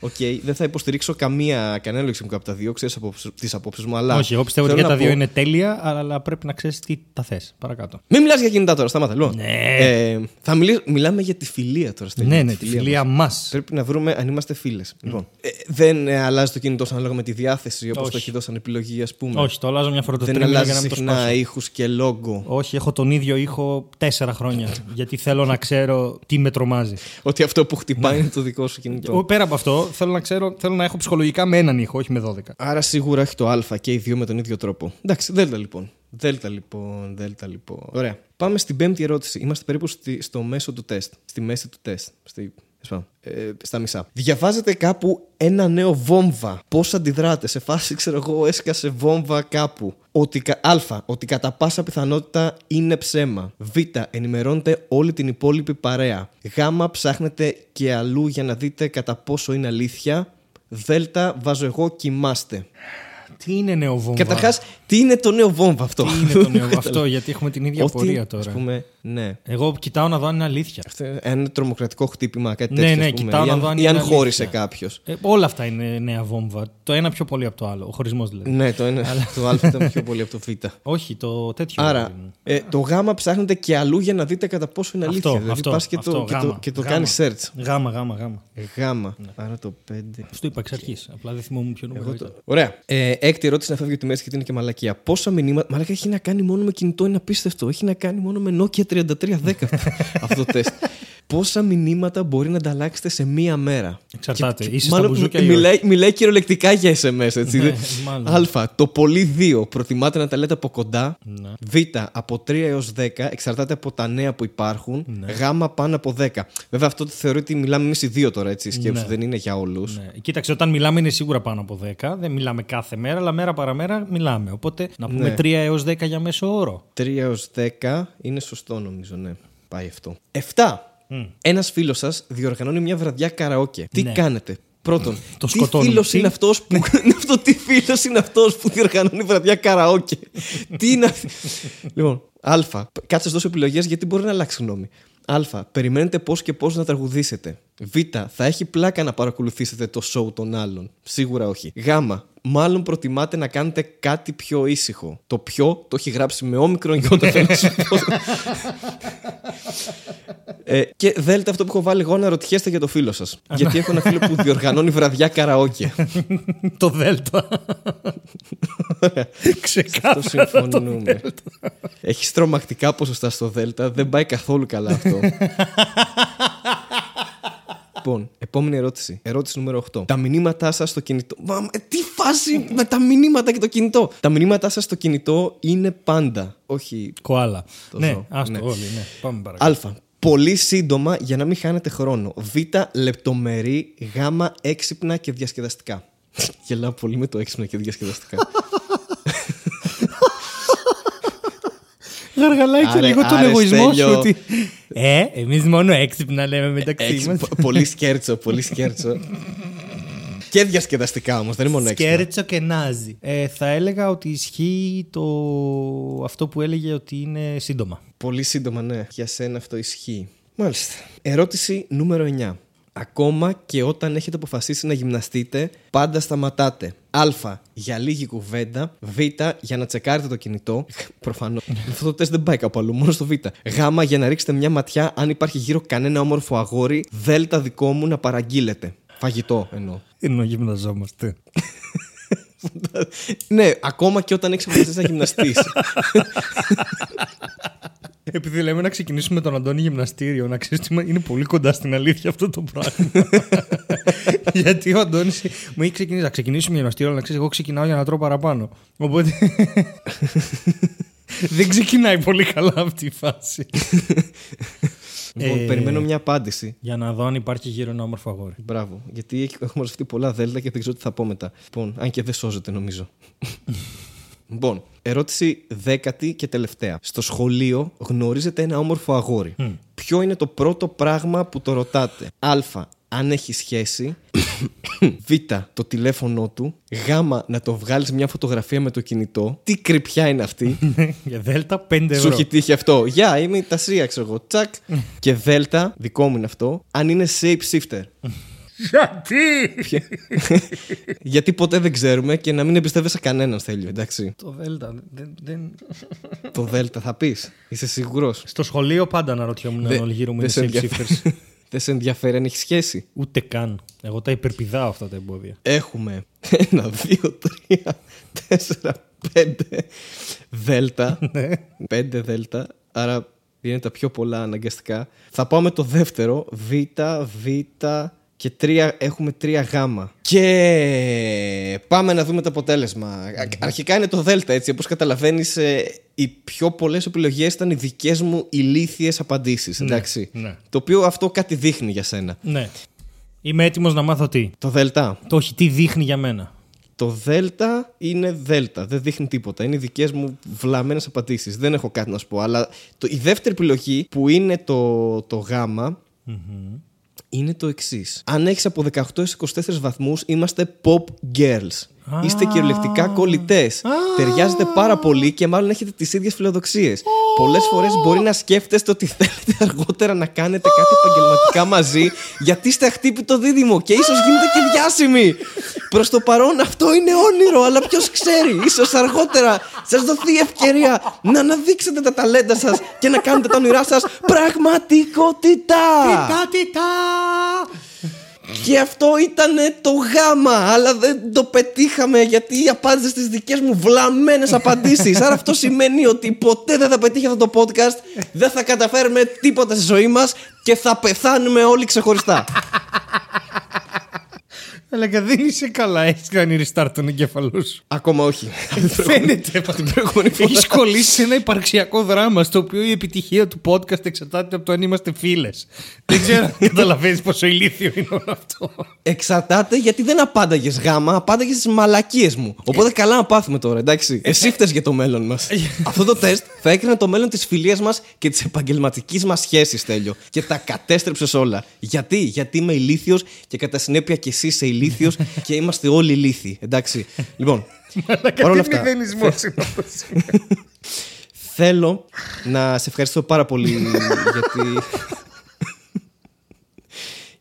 Οκ, δεν θα υποστηρίξω καμία, κανένα λογισμικό από τα δύο, ξέρεις τις απόψεις μου, αλλά. Όχι, εγώ πιστεύω ότι θέλω και να τα δύο πω- είναι τέλεια, αλλά πρέπει να ξέρεις τι τα θες. Παρακάτω. Μην μιλάς για κινητά τώρα, σταμάτα. Λοιπόν. Ναι. Ε, θα μιλήσω, μιλάμε για τη φιλία τώρα. Στέλιο, Ναι, ναι, τη φιλία μας. Πρέπει να βρούμε αν είμαστε φίλες. Λοιπόν, ε, δεν ε, αλλάζει το κινητό σου ανάλογα με τη διάθεση όπως Όχι. το έχει δώσει σαν επιλογή, ας πούμε. Όχι, το αλλάζω μια φορά το δεν τρίμηνο για αλλάζει να μην το συχνά σπάσω. ήχους και λόγκο. Όχι, έχω τον ίδιο ήχο τέσσερα χρόνια. γιατί θέλω να ξέρω τι με τρομάζει. Ότι αυτό που χτυπάει είναι το δικό σου κινητό. Ο- Πέρα από αυτό, θέλω να ξέρω, θέλω να έχω ψυχολογικά με έναν ήχο, όχι με 12. Άρα σίγουρα έχει το Α και οι δύο με τον ίδιο τρόπο. Εντάξει, Δέλτα λοιπόν. Δέλτα λοιπόν, Δέλτα λοιπόν. Ωραία. Πάμε στην πέμπτη ερώτηση. Είμαστε περίπου στη- στο μέσο του τεστ. Στη μέση του τεστ. Στη, τέλος πάντων, ε, στα μισά. Διαβάζετε κάπου ένα νέο βόμβα. Πώς αντιδράτε σε φάση, ξέρω εγώ, έσκασε βόμβα κάπου. Ότι, κα- α. Ότι κατά πάσα πιθανότητα είναι ψέμα. Β. Ενημερώνετε όλη την υπόλοιπη παρέα. Γ. Ψάχνετε και αλλού για να δείτε κατά πόσο είναι αλήθεια. Δέλτα, βάζω εγώ, κοιμάστε. Τι είναι νεοβόμβα. Καταρχάς, τι είναι το νέο βόμβα αυτό; Τι είναι το νέο αυτό, γιατί έχουμε την ίδια Ότι, πορεία ας τώρα. πούμε, ναι. Εγώ κοιτάω να δω αν είναι αλήθεια. Αυτό είναι ένα τρομοκρατικό χτύπημα, κάτι Ναι, τέτοιο. ναι, ας πούμε. κοιτάω Ή να αν- δω αν Ή αν είναι χώρισε αλήθεια. κάποιος. Ε, όλα αυτά είναι νέα βόμβα. Το ένα πιο πολύ από το άλλο. Ο χωρισμός δηλαδή. Ναι, το, ένα, το Α ήταν πιο πολύ από το Β. Όχι, το τέτοιο. Άρα, ε, το Γ ψάχνετε και αλλού για να δείτε κατά πόσο είναι αλήθεια. Αυτό, δηλαδή αυτό, πας και αυτό, το, και το, γάμα, και το γάμα. κάνεις search. Γάμα, γάμα, γάμα. Γ. Άρα το 5. Στο είπα εξ αρχής. Απλά δεν θυμόμουν ποιο νούμερο ήταν. Ωραία. Ε, έκτη ερώτηση να φεύγει από τη μέση γιατί είναι και μαλακία. Πόσα μηνύματα. Μαλακία έχει να κάνει μόνο με κινητό, είναι απίστευτο. Έχει να κάνει μόνο με Nokia 3310 αυτό το τεστ. Πόσα μηνύματα μπορεί να ανταλλάξετε σε μία μέρα. Εξαρτάται. Και- και- Είσαι στα μάλλον μπουζούκια ή μιλάει, μιλάει κυριολεκτικά για SMS, έτσι. Ναι, δεν- μάλλον. Α. Το πολύ 2 προτιμάτε να τα λέτε από κοντά. Ναι. Β. Από 3 έως 10 εξαρτάται από τα νέα που υπάρχουν. Ναι. Γ. Πάνω από 10. Βέβαια, αυτό το θεωρώ ότι μιλάμε εμείς οι δύο τώρα, έτσι. Σκέψου, Ναι. δεν είναι για όλους. Ναι. Κοίταξε, όταν μιλάμε είναι σίγουρα πάνω από 10. Δεν μιλάμε κάθε μέρα, αλλά μέρα παραμέρα μιλάμε. Οπότε να πούμε Ναι. 3 έως 10 για μέσο όρο. 3 έως 10 είναι σωστό, νομίζω, ναι. Πάει αυτό. 7. Ένας φίλος σας διοργανώνει μια βραδιά καραόκε. Τι Ναι. κάνετε; Πρώτον, Το τι σκοτώνουμε. φίλος Τι; είναι αυτός που. είναι αυτό, τι φίλος είναι αυτός που διοργανώνει βραδιά καραόκε; τι είναι. αυτή- λοιπόν, Α. Κάτσε δώσω επιλογές γιατί μπορεί να αλλάξει γνώμη. Α. Περιμένετε πώς και πώς να τραγουδήσετε. Β. Θα έχει πλάκα να παρακολουθήσετε το show των άλλων. Σίγουρα όχι. Γ. Μάλλον προτιμάτε να κάνετε κάτι πιο ήσυχο. Το πιο το έχει γράψει με όμικρον και όταν θέλω να σου πω. Ε, και δέλτα αυτό που έχω βάλει εγώ να ρωτιέστε για το φίλο σας. Γιατί έχω ένα φίλο που διοργανώνει βραδιά καραόκε. το Δέλτα. Το Ξεκάθαρα. συμφωνούμε. Έχει τρομακτικά ποσοστά στο Δέλτα. Δεν πάει καθόλου καλά αυτό. Λοιπόν, επόμενη ερώτηση. Ερώτηση νούμερο 8. Τα μηνύματά σας στο κινητό. Μα, ε, τι φάση με τα μηνύματα και το κινητό. Τα μηνύματά σας στο κινητό είναι πάντα. Όχι. Κοάλα. Το ναι, ζω. άστο Ναι. όλοι. Ναι. Πάμε παρακάτω. Α. Πολύ σύντομα για να μην χάνετε χρόνο. Β. Λεπτομερή. Γ. Έξυπνα και διασκεδαστικά. Γελάω πολύ με το έξυπνα και διασκεδαστικά. Γαργαλάκι Άρε, λίγο τον άρε, εγωισμό σου. Στέλιο. Ότι... Ε, εμείς μόνο έξυπνα λέμε μεταξύ Έξι- μας. πο- πολύ σκέρτσο, πολύ σκέρτσο. και διασκεδαστικά όμως, δεν είναι μόνο έξυπνα. Σκέρτσο και νάζι. Ε, θα έλεγα ότι ισχύει το... αυτό που έλεγε ότι είναι σύντομα. Πολύ σύντομα, ναι. Για σένα αυτό ισχύει. Μάλιστα. Ερώτηση νούμερο 9. Ακόμα και όταν έχετε αποφασίσει να γυμναστείτε, πάντα σταματάτε. Α. Για λίγη κουβέντα. Β. Για να τσεκάρετε το κινητό. Προφανώς. Αυτό το τεστ δεν πάει κάπου αλλού, μόνο στο Β. Γ. Για να ρίξετε μια ματιά αν υπάρχει γύρω κανένα όμορφο αγόρι. Δ. Δικό μου να παραγγείλετε. Φαγητό εννοώ. Ενώ γυμναζόμαστε. ναι, ακόμα και όταν έχεις αποφασίσει να γυμναστείς. Επειδή λέμε να ξεκινήσουμε με τον Αντώνη γυμναστήριο, να ξέρεις είναι πολύ κοντά στην αλήθεια αυτό το πράγμα. Γιατί ο Αντώνης μου έχει ξεκινήσει να ξεκινήσουμε γυμναστήριο, αλλά να ξέρεις, εγώ ξεκινάω για να τρώω παραπάνω. Οπότε. Δεν ξεκινάει πολύ καλά αυτή η φάση. Λοιπόν, Ε, περιμένω μια απάντηση. Για να δω αν υπάρχει γύρω ένα όμορφο αγόρι. Μπράβο. Γιατί έχει- έχουμε μαζευτεί πολλά δέλτα και δεν ξέρω τι θα πω μετά. Λοιπόν, αν και δεν σώζεται νομίζω. λοιπόν, ερώτηση δέκατη και τελευταία. Στο σχολείο γνωρίζετε ένα όμορφο αγόρι. Ποιο είναι το πρώτο πράγμα που το ρωτάτε; Α. Αν έχει σχέση. Β. Το τηλέφωνό του. Γ. Να το βγάλεις μια φωτογραφία με το κινητό. Τι κρυπιά είναι αυτή; Για δέλτα 5 ευρώ. Σου έχει τύχει αυτό; Γεια, είμαι η Τασία, ξέρω εγώ. Τσακ. και Δέλτα, δικό μου είναι αυτό. Αν είναι shape shifter. Γιατί! Γιατί ποτέ δεν ξέρουμε και να μην εμπιστεύεσαι κανέναν, Στέλιο, εντάξει. Το δέλτα. Δεν, δεν... το Δέλτα θα πεις. Είσαι σίγουρος. Στο σχολείο πάντα αναρωτιόμουν αν όλοι γύρω μου είναι σε safe ενδιαφέρει. shifters. δεν σε ενδιαφέρει αν έχεις σχέση. Ούτε καν. Εγώ τα υπερπηδάω αυτά τα εμπόδια. Έχουμε ένα, δύο, τρία, τέσσερα, πέντε Δέλτα. Ναι. πέντε Δέλτα. Άρα είναι τα πιο πολλά αναγκαστικά. Θα πάω με το δεύτερο. Β, Β και τρία, έχουμε τρία γάμα. Και πάμε να δούμε το αποτέλεσμα. Α- Αρχικά είναι το Δέλτα, έτσι. Όπως καταλαβαίνεις, ε, οι πιο πολλές επιλογές ήταν οι δικές μου ηλίθιες απαντήσεις, εντάξει. ναι. Το οποίο αυτό κάτι δείχνει για σένα. Ναι. Είμαι έτοιμος να μάθω τι. Το Δέλτα. Το όχι, τι δείχνει για μένα. Το Δέλτα είναι Δέλτα. Δεν δείχνει τίποτα. Είναι οι δικές μου βλαμμένες απαντήσεις. Δεν έχω κάτι να σου πω. Αλλά το, η δεύτερη επιλογή που είναι το, το γαμα είναι το εξής. Αν έχεις από 18 έως 24 βαθμούς, είμαστε pop girls. Α. Είστε κυριολεκτικά κολλητές. Ταιριάζετε πάρα πολύ και μάλλον έχετε τις ίδιες φιλοδοξίες. Πολλές φορές μπορεί να σκέφτεστε ότι θέλετε αργότερα να κάνετε κάτι επαγγελματικά μαζί, γιατί είστε αχτύπητο δίδυμο και ίσως γίνετε και διάσημοι. Προς το παρόν αυτό είναι όνειρο, αλλά ποιος ξέρει, ίσως αργότερα σας δοθεί η ευκαιρία να αναδείξετε τα ταλέντα σας και να κάνετε τα όνειρά σας πραγματικότητα. Και αυτό ήταν το γάμα, αλλά δεν το πετύχαμε γιατί απάντησες στις δικές μου βλαμμένες απαντήσεις. Άρα αυτό σημαίνει ότι ποτέ δεν θα πετύχει αυτό το podcast, δεν θα καταφέρουμε τίποτα στη ζωή μας και θα πεθάνουμε όλοι ξεχωριστά. Αλλά και δεν είσαι καλά. Έχεις κάνει restart τον εγκέφαλό σου. Ακόμα όχι. Φαίνεται. την προηγούμενη φορά. Έχεις κολλήσει σε ένα υπαρξιακό δράμα στο οποίο η επιτυχία του podcast εξαρτάται από το αν είμαστε φίλες. δεν ξέρω αν καταλαβαίνεις πόσο ηλίθιο είναι όλο αυτό. Εξαρτάται γιατί δεν απάνταγες γάμα, απάνταγες στις μαλακίες μου. Οπότε καλά να πάθουμε τώρα, εντάξει. Εσύ φταίει για το μέλλον μας. Αυτό το τεστ θα έκρινε το μέλλον της φιλίας μας και της επαγγελματικής μας σχέσης, τέλειο. Και τα κατέστρεψες όλα. Γιατί, γιατί είμαι ηλίθιος και κατά συνέπεια και εσύ είσαι ηλίθιο και είμαστε όλοι ηλίθιοι. Εντάξει. Λοιπόν, παρ' όλα αυτά, μηδενισμός είναι αυτό. θέλω να σε ευχαριστώ πάρα πολύ γιατί.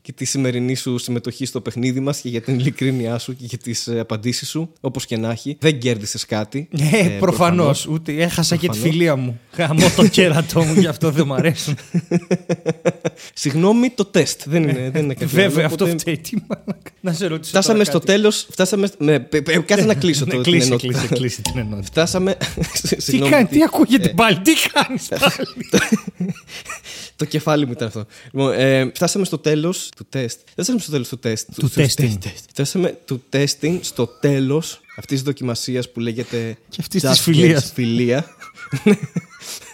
Και τη σημερινή σου συμμετοχή στο παιχνίδι μας και για την ειλικρίνειά σου και για τις απαντήσεις σου. Όπως και να έχει. Δεν κέρδισες κάτι. Ε, Ε, προφανώς. Ούτε έχασα και τη Προφανώς. φιλία μου. Γαμώ το κέρατό μου, γι' αυτό δεν μ' αρέσουν. Συγγνώμη, το τεστ. Δεν είναι, δεν είναι κάτι άλλο, Βέβαια, αυτό οπότε φταίει. Τι μαλάκα. Να σε ρωτήσω. Φτάσαμε τώρα στο κάτι. τέλος. Φτάσαμε. Με, πε- πε- κάτσε να κλείσω Ναι, το, την κλείσει, ενότητα. κλείσει, κλείσει την ενότητα. Φτάσαμε. Τι Συγγνώμη, κάνει, τι- τι ακούγεται πάλι, τι κάνεις πάλι; Το κεφάλι μου ήταν αυτό. Λοιπόν, ε, φτάσαμε στο τέλος του τεστ. Δεν φτάσαμε στο τέλος του τεστ. Του testing. τεστ. Φτάσαμε του testing στο τέλος αυτής της δοκιμασίας που λέγεται. Και αυτής Just της φιλίας. Games Φιλίας.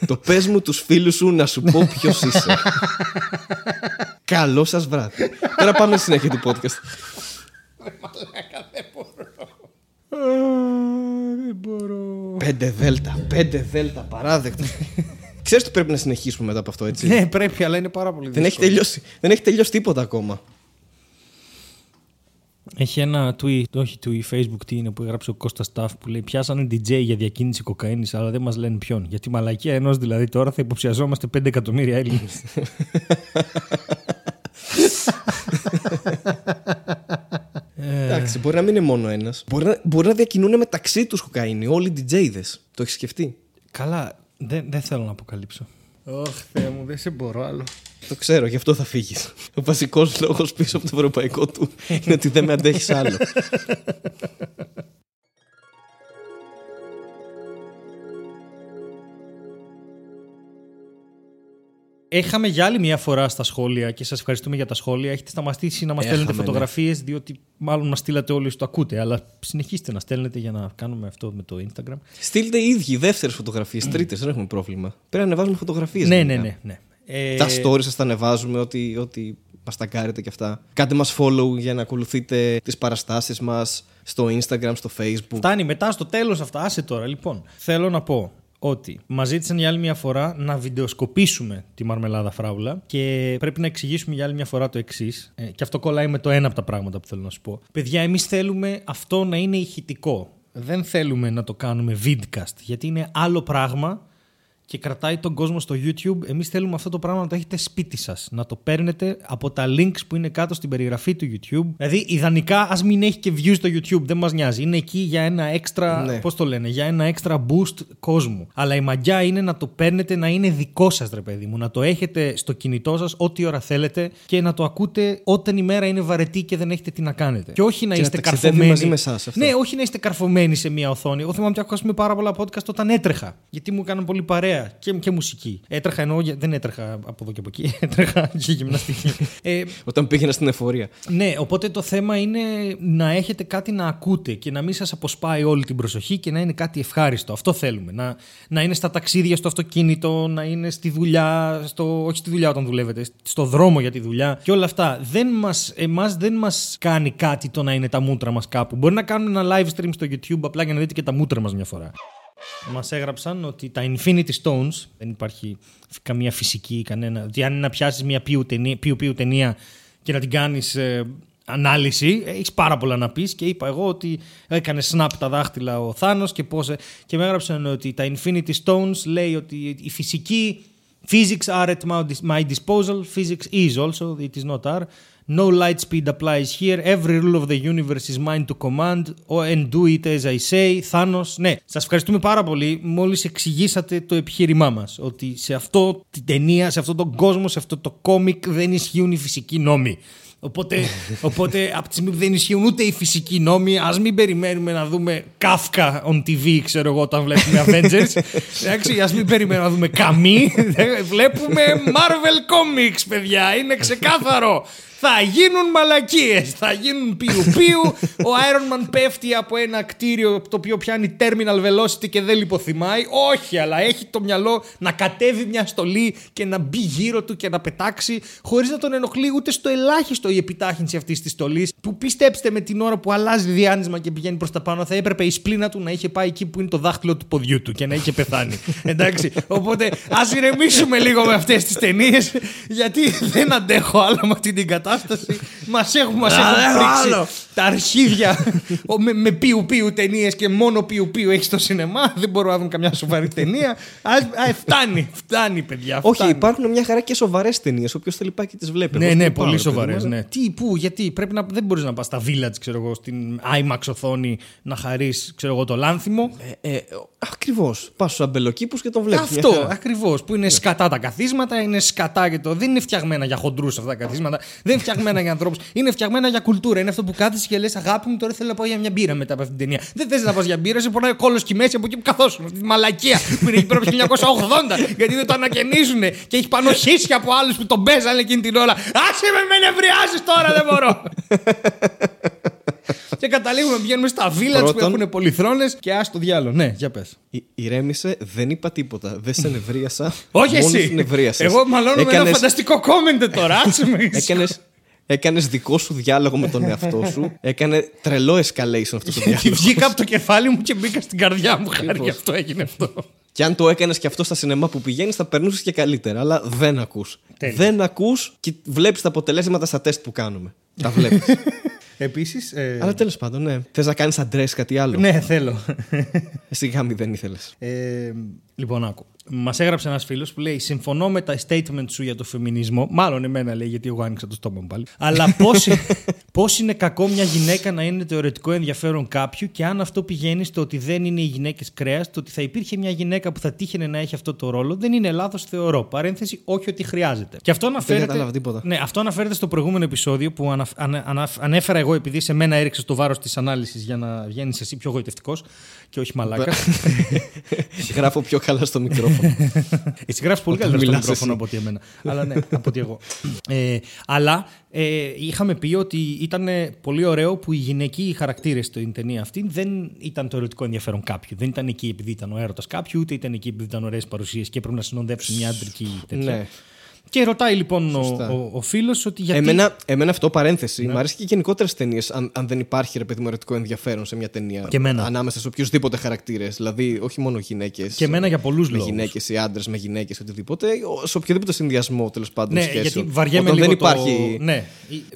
το πες μου τους φίλους σου να σου πω ποιος είσαι. Καλό σας βράδυ. Τώρα πάμε στη συνέχεια του podcast. Δεν μπορώ. Πέντε δέλτα, πέντε δέλτα, παράδεκτο. Ξέρεις ότι πρέπει να συνεχίσουμε μετά από αυτό, έτσι; Ναι, πρέπει, αλλά είναι πάρα πολύ δεν, έχει δύσκολο. τελειώσει, δεν έχει τελειώσει τίποτα ακόμα. Έχει ένα tweet, όχι tweet, facebook τι είναι που έγραψε ο Κώστας Σταφ που λέει Πιάσανε DJ για διακίνηση κοκαίνης αλλά δεν μας λένε ποιον. Γιατί μαλακία ενός δηλαδή τώρα θα υποψιαζόμαστε 5 εκατομμύρια Έλληνες. Εντάξει, μπορεί να μην είναι μόνο ένας. Μπορεί, να- μπορεί να διακινούν μεταξύ τους κοκαίνη, όλοι οι DJδε. Το έχεις σκεφτεί; Καλά, δεν, δεν θέλω να αποκαλύψω. Ωχ, Θεέ μου, δεν σε μπορώ άλλο. Το ξέρω, γι' αυτό θα φύγεις. Ο βασικός λόγος πίσω από το ευρωπαϊκό του είναι ότι δεν με αντέχεις άλλο. Έχαμε για άλλη μια φορά στα σχόλια και σας ευχαριστούμε για τα σχόλια. Έχετε σταματήσει να μας Έχαμε, στέλνετε ναι. φωτογραφίες, διότι μάλλον μας στείλατε όλοι το ακούτε. Αλλά συνεχίστε να στέλνετε για να κάνουμε αυτό με το Instagram. Στείλτε οι ίδιοι δεύτερες φωτογραφίες, τρίτες, δεν έχουμε πρόβλημα. Πρέπει να ανεβάζουμε φωτογραφίες. ναι, ναι, ναι, ναι. Ε, Τα stories σας τα ανεβάζουμε, ότι, ότι μας τα κάνετε και αυτά. Κάντε μας follow για να ακολουθείτε τις παραστάσεις μας στο Instagram, στο Facebook. Φτάνει μετά στο τέλος αυτά. Άσε τώρα. Λοιπόν, θέλω να πω ότι μας ζήτησαν για άλλη μια φορά να βιντεοσκοπήσουμε τη μαρμελάδα φράουλα και πρέπει να εξηγήσουμε για άλλη μια φορά το εξής. Ε, και αυτό κολλάει με το ένα από τα πράγματα που θέλω να σου πω. Παιδιά, εμείς θέλουμε αυτό να είναι ηχητικό. Δεν θέλουμε να το κάνουμε vidcast γιατί είναι άλλο πράγμα και κρατάει τον κόσμο στο YouTube. Εμείς θέλουμε αυτό το πράγμα να το έχετε σπίτι σας. Να το παίρνετε από τα links που είναι κάτω στην περιγραφή του YouTube. Δηλαδή, ιδανικά, ας μην έχει και views στο YouTube, δεν μας νοιάζει. Είναι εκεί για ένα έξτρα. Ναι. Πώς το λένε, για ένα έξτρα boost κόσμου. Αλλά η μαγιά είναι να το παίρνετε να είναι δικό σας, ρε παιδί μου. Να το έχετε στο κινητό σας ό,τι ώρα θέλετε και να το ακούτε όταν η μέρα είναι βαρετή και δεν έχετε τι να κάνετε. Και όχι να Και να είστε ταξιδεύει καρφωμένοι. μαζί με εσάς αυτό. Ναι, όχι να είστε καρφωμένοι σε μία οθόνη. Εγώ θυμάμαι ότι ακούσαμε πάρα πολλά podcast όταν έτρεχα. Γιατί μου έκαναν πολύ παρέα και, και μουσική. Έτρεχα εννοώ, για- δεν έτρεχα από εδώ και από εκεί. Έτρεχα και γυμναστική. ε, Όταν πήγαινα στην εφορία. ναι, οπότε το θέμα είναι να έχετε κάτι να ακούτε και να μην σας αποσπάει όλη την προσοχή και να είναι κάτι ευχάριστο. Αυτό θέλουμε. Να, να είναι στα ταξίδια, στο αυτοκίνητο, να είναι στη δουλειά, στο, όχι στη δουλειά όταν δουλεύετε, στο δρόμο για τη δουλειά και όλα αυτά. Δεν μας, εμάς δεν μας κάνει κάτι το να είναι τα μούτρα μας κάπου. Μπορεί να κάνουμε ένα live stream στο YouTube απλά για να δείτε και τα μούτρα μας μια φορά. Μας έγραψαν ότι τα Infinity Stones, δεν υπάρχει καμία φυσική, κανένα. Ότι αν είναι να πιάσεις μια πιου ταινία, πιου, πιου ταινία και να την κάνεις ανάλυση, έχεις πάρα πολλά να πεις. Και είπα εγώ ότι έκανε snap τα δάχτυλα ο Θάνος και πώς. Και με έγραψαν ότι τα Infinity Stones λέει ότι η φυσική. Physics are at my dis- my disposal. Physics is also. It is not are. No light speed applies here. Every rule of the universe is mine to command. Oh, and do it as I say. Θάνος. Ναι, σας ευχαριστούμε πάρα πολύ. Μόλις εξηγήσατε το επιχείρημά μας. Ότι σε αυτό την ταινία, σε αυτόν τον κόσμο, σε αυτό το κόμικ δεν ισχύουν οι φυσικοί νόμοι. Οπότε, οπότε από τη στιγμή που δεν ισχύουν ούτε οι φυσικοί νόμοι, ας μην περιμένουμε να δούμε Kafka on TV, ξέρω εγώ, όταν βλέπουμε Avengers. Εντάξει, ας μην περιμένουμε να δούμε Καμί. βλέπουμε Marvel Comics, παιδιά. Είναι ξεκάθαρο. Θα γίνουν μαλακίες. Θα γίνουν πιου-πιου. Ο Iron Man πέφτει από ένα κτίριο το οποίο πιάνει terminal velocity και δεν λιποθυμάει. Όχι, αλλά έχει το μυαλό να κατέβει μια στολή και να μπει γύρω του και να πετάξει χωρίς να τον ενοχλεί ούτε στο ελάχιστο η επιτάχυνση αυτής της στολής. Που πιστέψτε με την ώρα που αλλάζει διάνυσμα και πηγαίνει προς τα πάνω, θα έπρεπε η σπλήνα του να είχε πάει εκεί που είναι το δάχτυλο του ποδιού του και να είχε πεθάνει. Εντάξει. Οπότε ας ηρεμήσουμε λίγο με αυτές τις ταινίες, γιατί δεν αντέχω άλλο με αυτή την κατάσταση. Μας έχουν, μας έχουν Αντέχω πρίξει άλλο. Τα αρχίδια ο- με, με πιου πιου ταινίες και μόνο πιου πιου έχει στο σινεμά. Δεν μπορούμε να δούμε καμιά σοβαρή ταινία. Ας, α, φτάνει, φτάνει, παιδιά. Όχι, φτάνει. υπάρχουν μια χαρά και σοβαρές ταινίες. Όποιος θέλει πάει και τις βλέπει. Ναι, Εγώ ναι, δεν πάω, πολύ ρε παιδί μου, σοβαρέ. αλλά- Ναι. Τι, πού, γιατί πρέπει να, δεν μπορείς να πας στα village, ξέρω εγώ, στην IMAX οθόνη να χαρείς, ξέρω εγώ, το λάνθιμο. Ε, ε, Ακριβώς. Πας στους αμπελοκήπους και τον βλέπεις. Αυτό ακριβώς. Που είναι σκατά τα καθίσματα, είναι σκατά και το. Δεν είναι φτιαγμένα για χοντρούς αυτά τα καθίσματα. Δεν είναι φτιαγμένα για ανθρώπους. Είναι φτιαγμένα για κουλτούρα. Είναι αυτό που κάθεσαι και λες: Αγάπη μου, τώρα θέλω να πάω για μια μπύρα μετά από αυτήν την ταινία. Δεν θες να πας για μπύρα, σε πονάει ο κόλος και η μέση από εκεί που καθόσουν. Αυτή τη μαλακία που είναι εκεί πέρα από το 1980. γιατί δεν το ανακαινίζουν και έχει πάνω χίσια από άλλους που τον παίζανε εκείνη την ώρα. Άσε με, με νευριάζεις τώρα, δεν μπορώ. και καταλήγουμε, πηγαίνουμε στα village που Πρώτον- έχουν πολυθρόνες και ας το διάλογο. Ναι, για πες. Ηρέμησε, δεν είπα τίποτα. Δεν σε νευρίασα. Όχι μόνος εσύ. νευρίασες. Εγώ μαλώνω με ένα Έκανες- φανταστικό comment τώρα. Άσε με. Έκανες, έκανες δικό σου διάλογο με τον εαυτό σου. Έκανε τρελό escalation αυτό το Και διάλογο. βγήκα από το κεφάλι μου και μπήκα στην καρδιά μου. Χάρη Ακριβώς. γι' αυτό έγινε αυτό. Και αν το έκανες και αυτό στα σινεμά που πηγαίνεις, θα περνούσες και καλύτερα. Αλλά δεν ακούς. Τέλεια. Δεν ακούς και βλέπεις τα αποτελέσματα στα τεστ που κάνουμε. Τα βλέπεις. Επίσης. Ε... Αλλά τέλος πάντων, ναι. Θες να κάνεις αντρέ κάτι άλλο; Ναι, θέλω. Εσύ γάμι δεν ήθελες. Ε, λοιπόν, άκου. Μας έγραψε ένας φίλος που λέει: Συμφωνώ με τα statement σου για το φεμινισμό. Μάλλον εμένα λέει, γιατί εγώ άνοιξα το στόμα μου πάλι. Αλλά πώς πώς είναι κακό μια γυναίκα να είναι το ερωτικό ενδιαφέρον κάποιου και αν αυτό πηγαίνει στο ότι δεν είναι οι γυναίκες κρέας, το ότι θα υπήρχε μια γυναίκα που θα τύχαινε να έχει αυτό το ρόλο, δεν είναι λάθος, θεωρώ. Παρένθεση, όχι ότι χρειάζεται. Και αυτό αναφέρεται. κατάλαβα τίποτα. Ναι, αυτό αναφέρεται στο προηγούμενο επεισόδιο που ανα, ανα, ανα, ανέφερα εγώ επειδή σε μένα έριξε το βάρος της ανάλυσης για να βγαίνεις εσύ πιο γοητευτικός και όχι μαλάκας. Γράφω πιο καλά στο μικρόφωνο. Εσύ γράφεις πολύ καλύτερα στο μικρόφωνο από ότι εμένα. αλλά ναι, από ότι εγώ. Ε, αλλά ε, είχαμε πει ότι ήταν πολύ ωραίο που οι γυναικοί χαρακτήρες στην ταινία αυτή δεν ήταν το ερωτικό ενδιαφέρον κάποιου. Δεν ήταν εκεί επειδή ήταν ο έρωτας κάποιου, ούτε ήταν εκεί επειδή ήταν ωραίες παρουσίες και έπρεπε να συνοδεύσουν μια άντρικη τέτοια. ναι. Και ρωτάει λοιπόν ο, Σωστά. ο, ο φίλος ότι γιατί. Εμένα, εμένα αυτό παρένθεση. Μου αρέσει και γενικότερες ταινίες αν, αν δεν υπάρχει ρε παιδί μου ερωτικό ενδιαφέρον σε μια ταινία. Και εμένα. Ανάμεσα σε οποιουσδήποτε χαρακτήρες. Δηλαδή, όχι μόνο γυναίκες. Και εμένα για πολλούς Με λόγους. γυναίκες ή άντρες με γυναίκες, οτιδήποτε. ο- Σε οποιοδήποτε συνδυασμό τέλος πάντων Ναι, σχέσεων. γιατί βαριέμαι Όταν λίγο δεν το... υπάρχει. Ναι.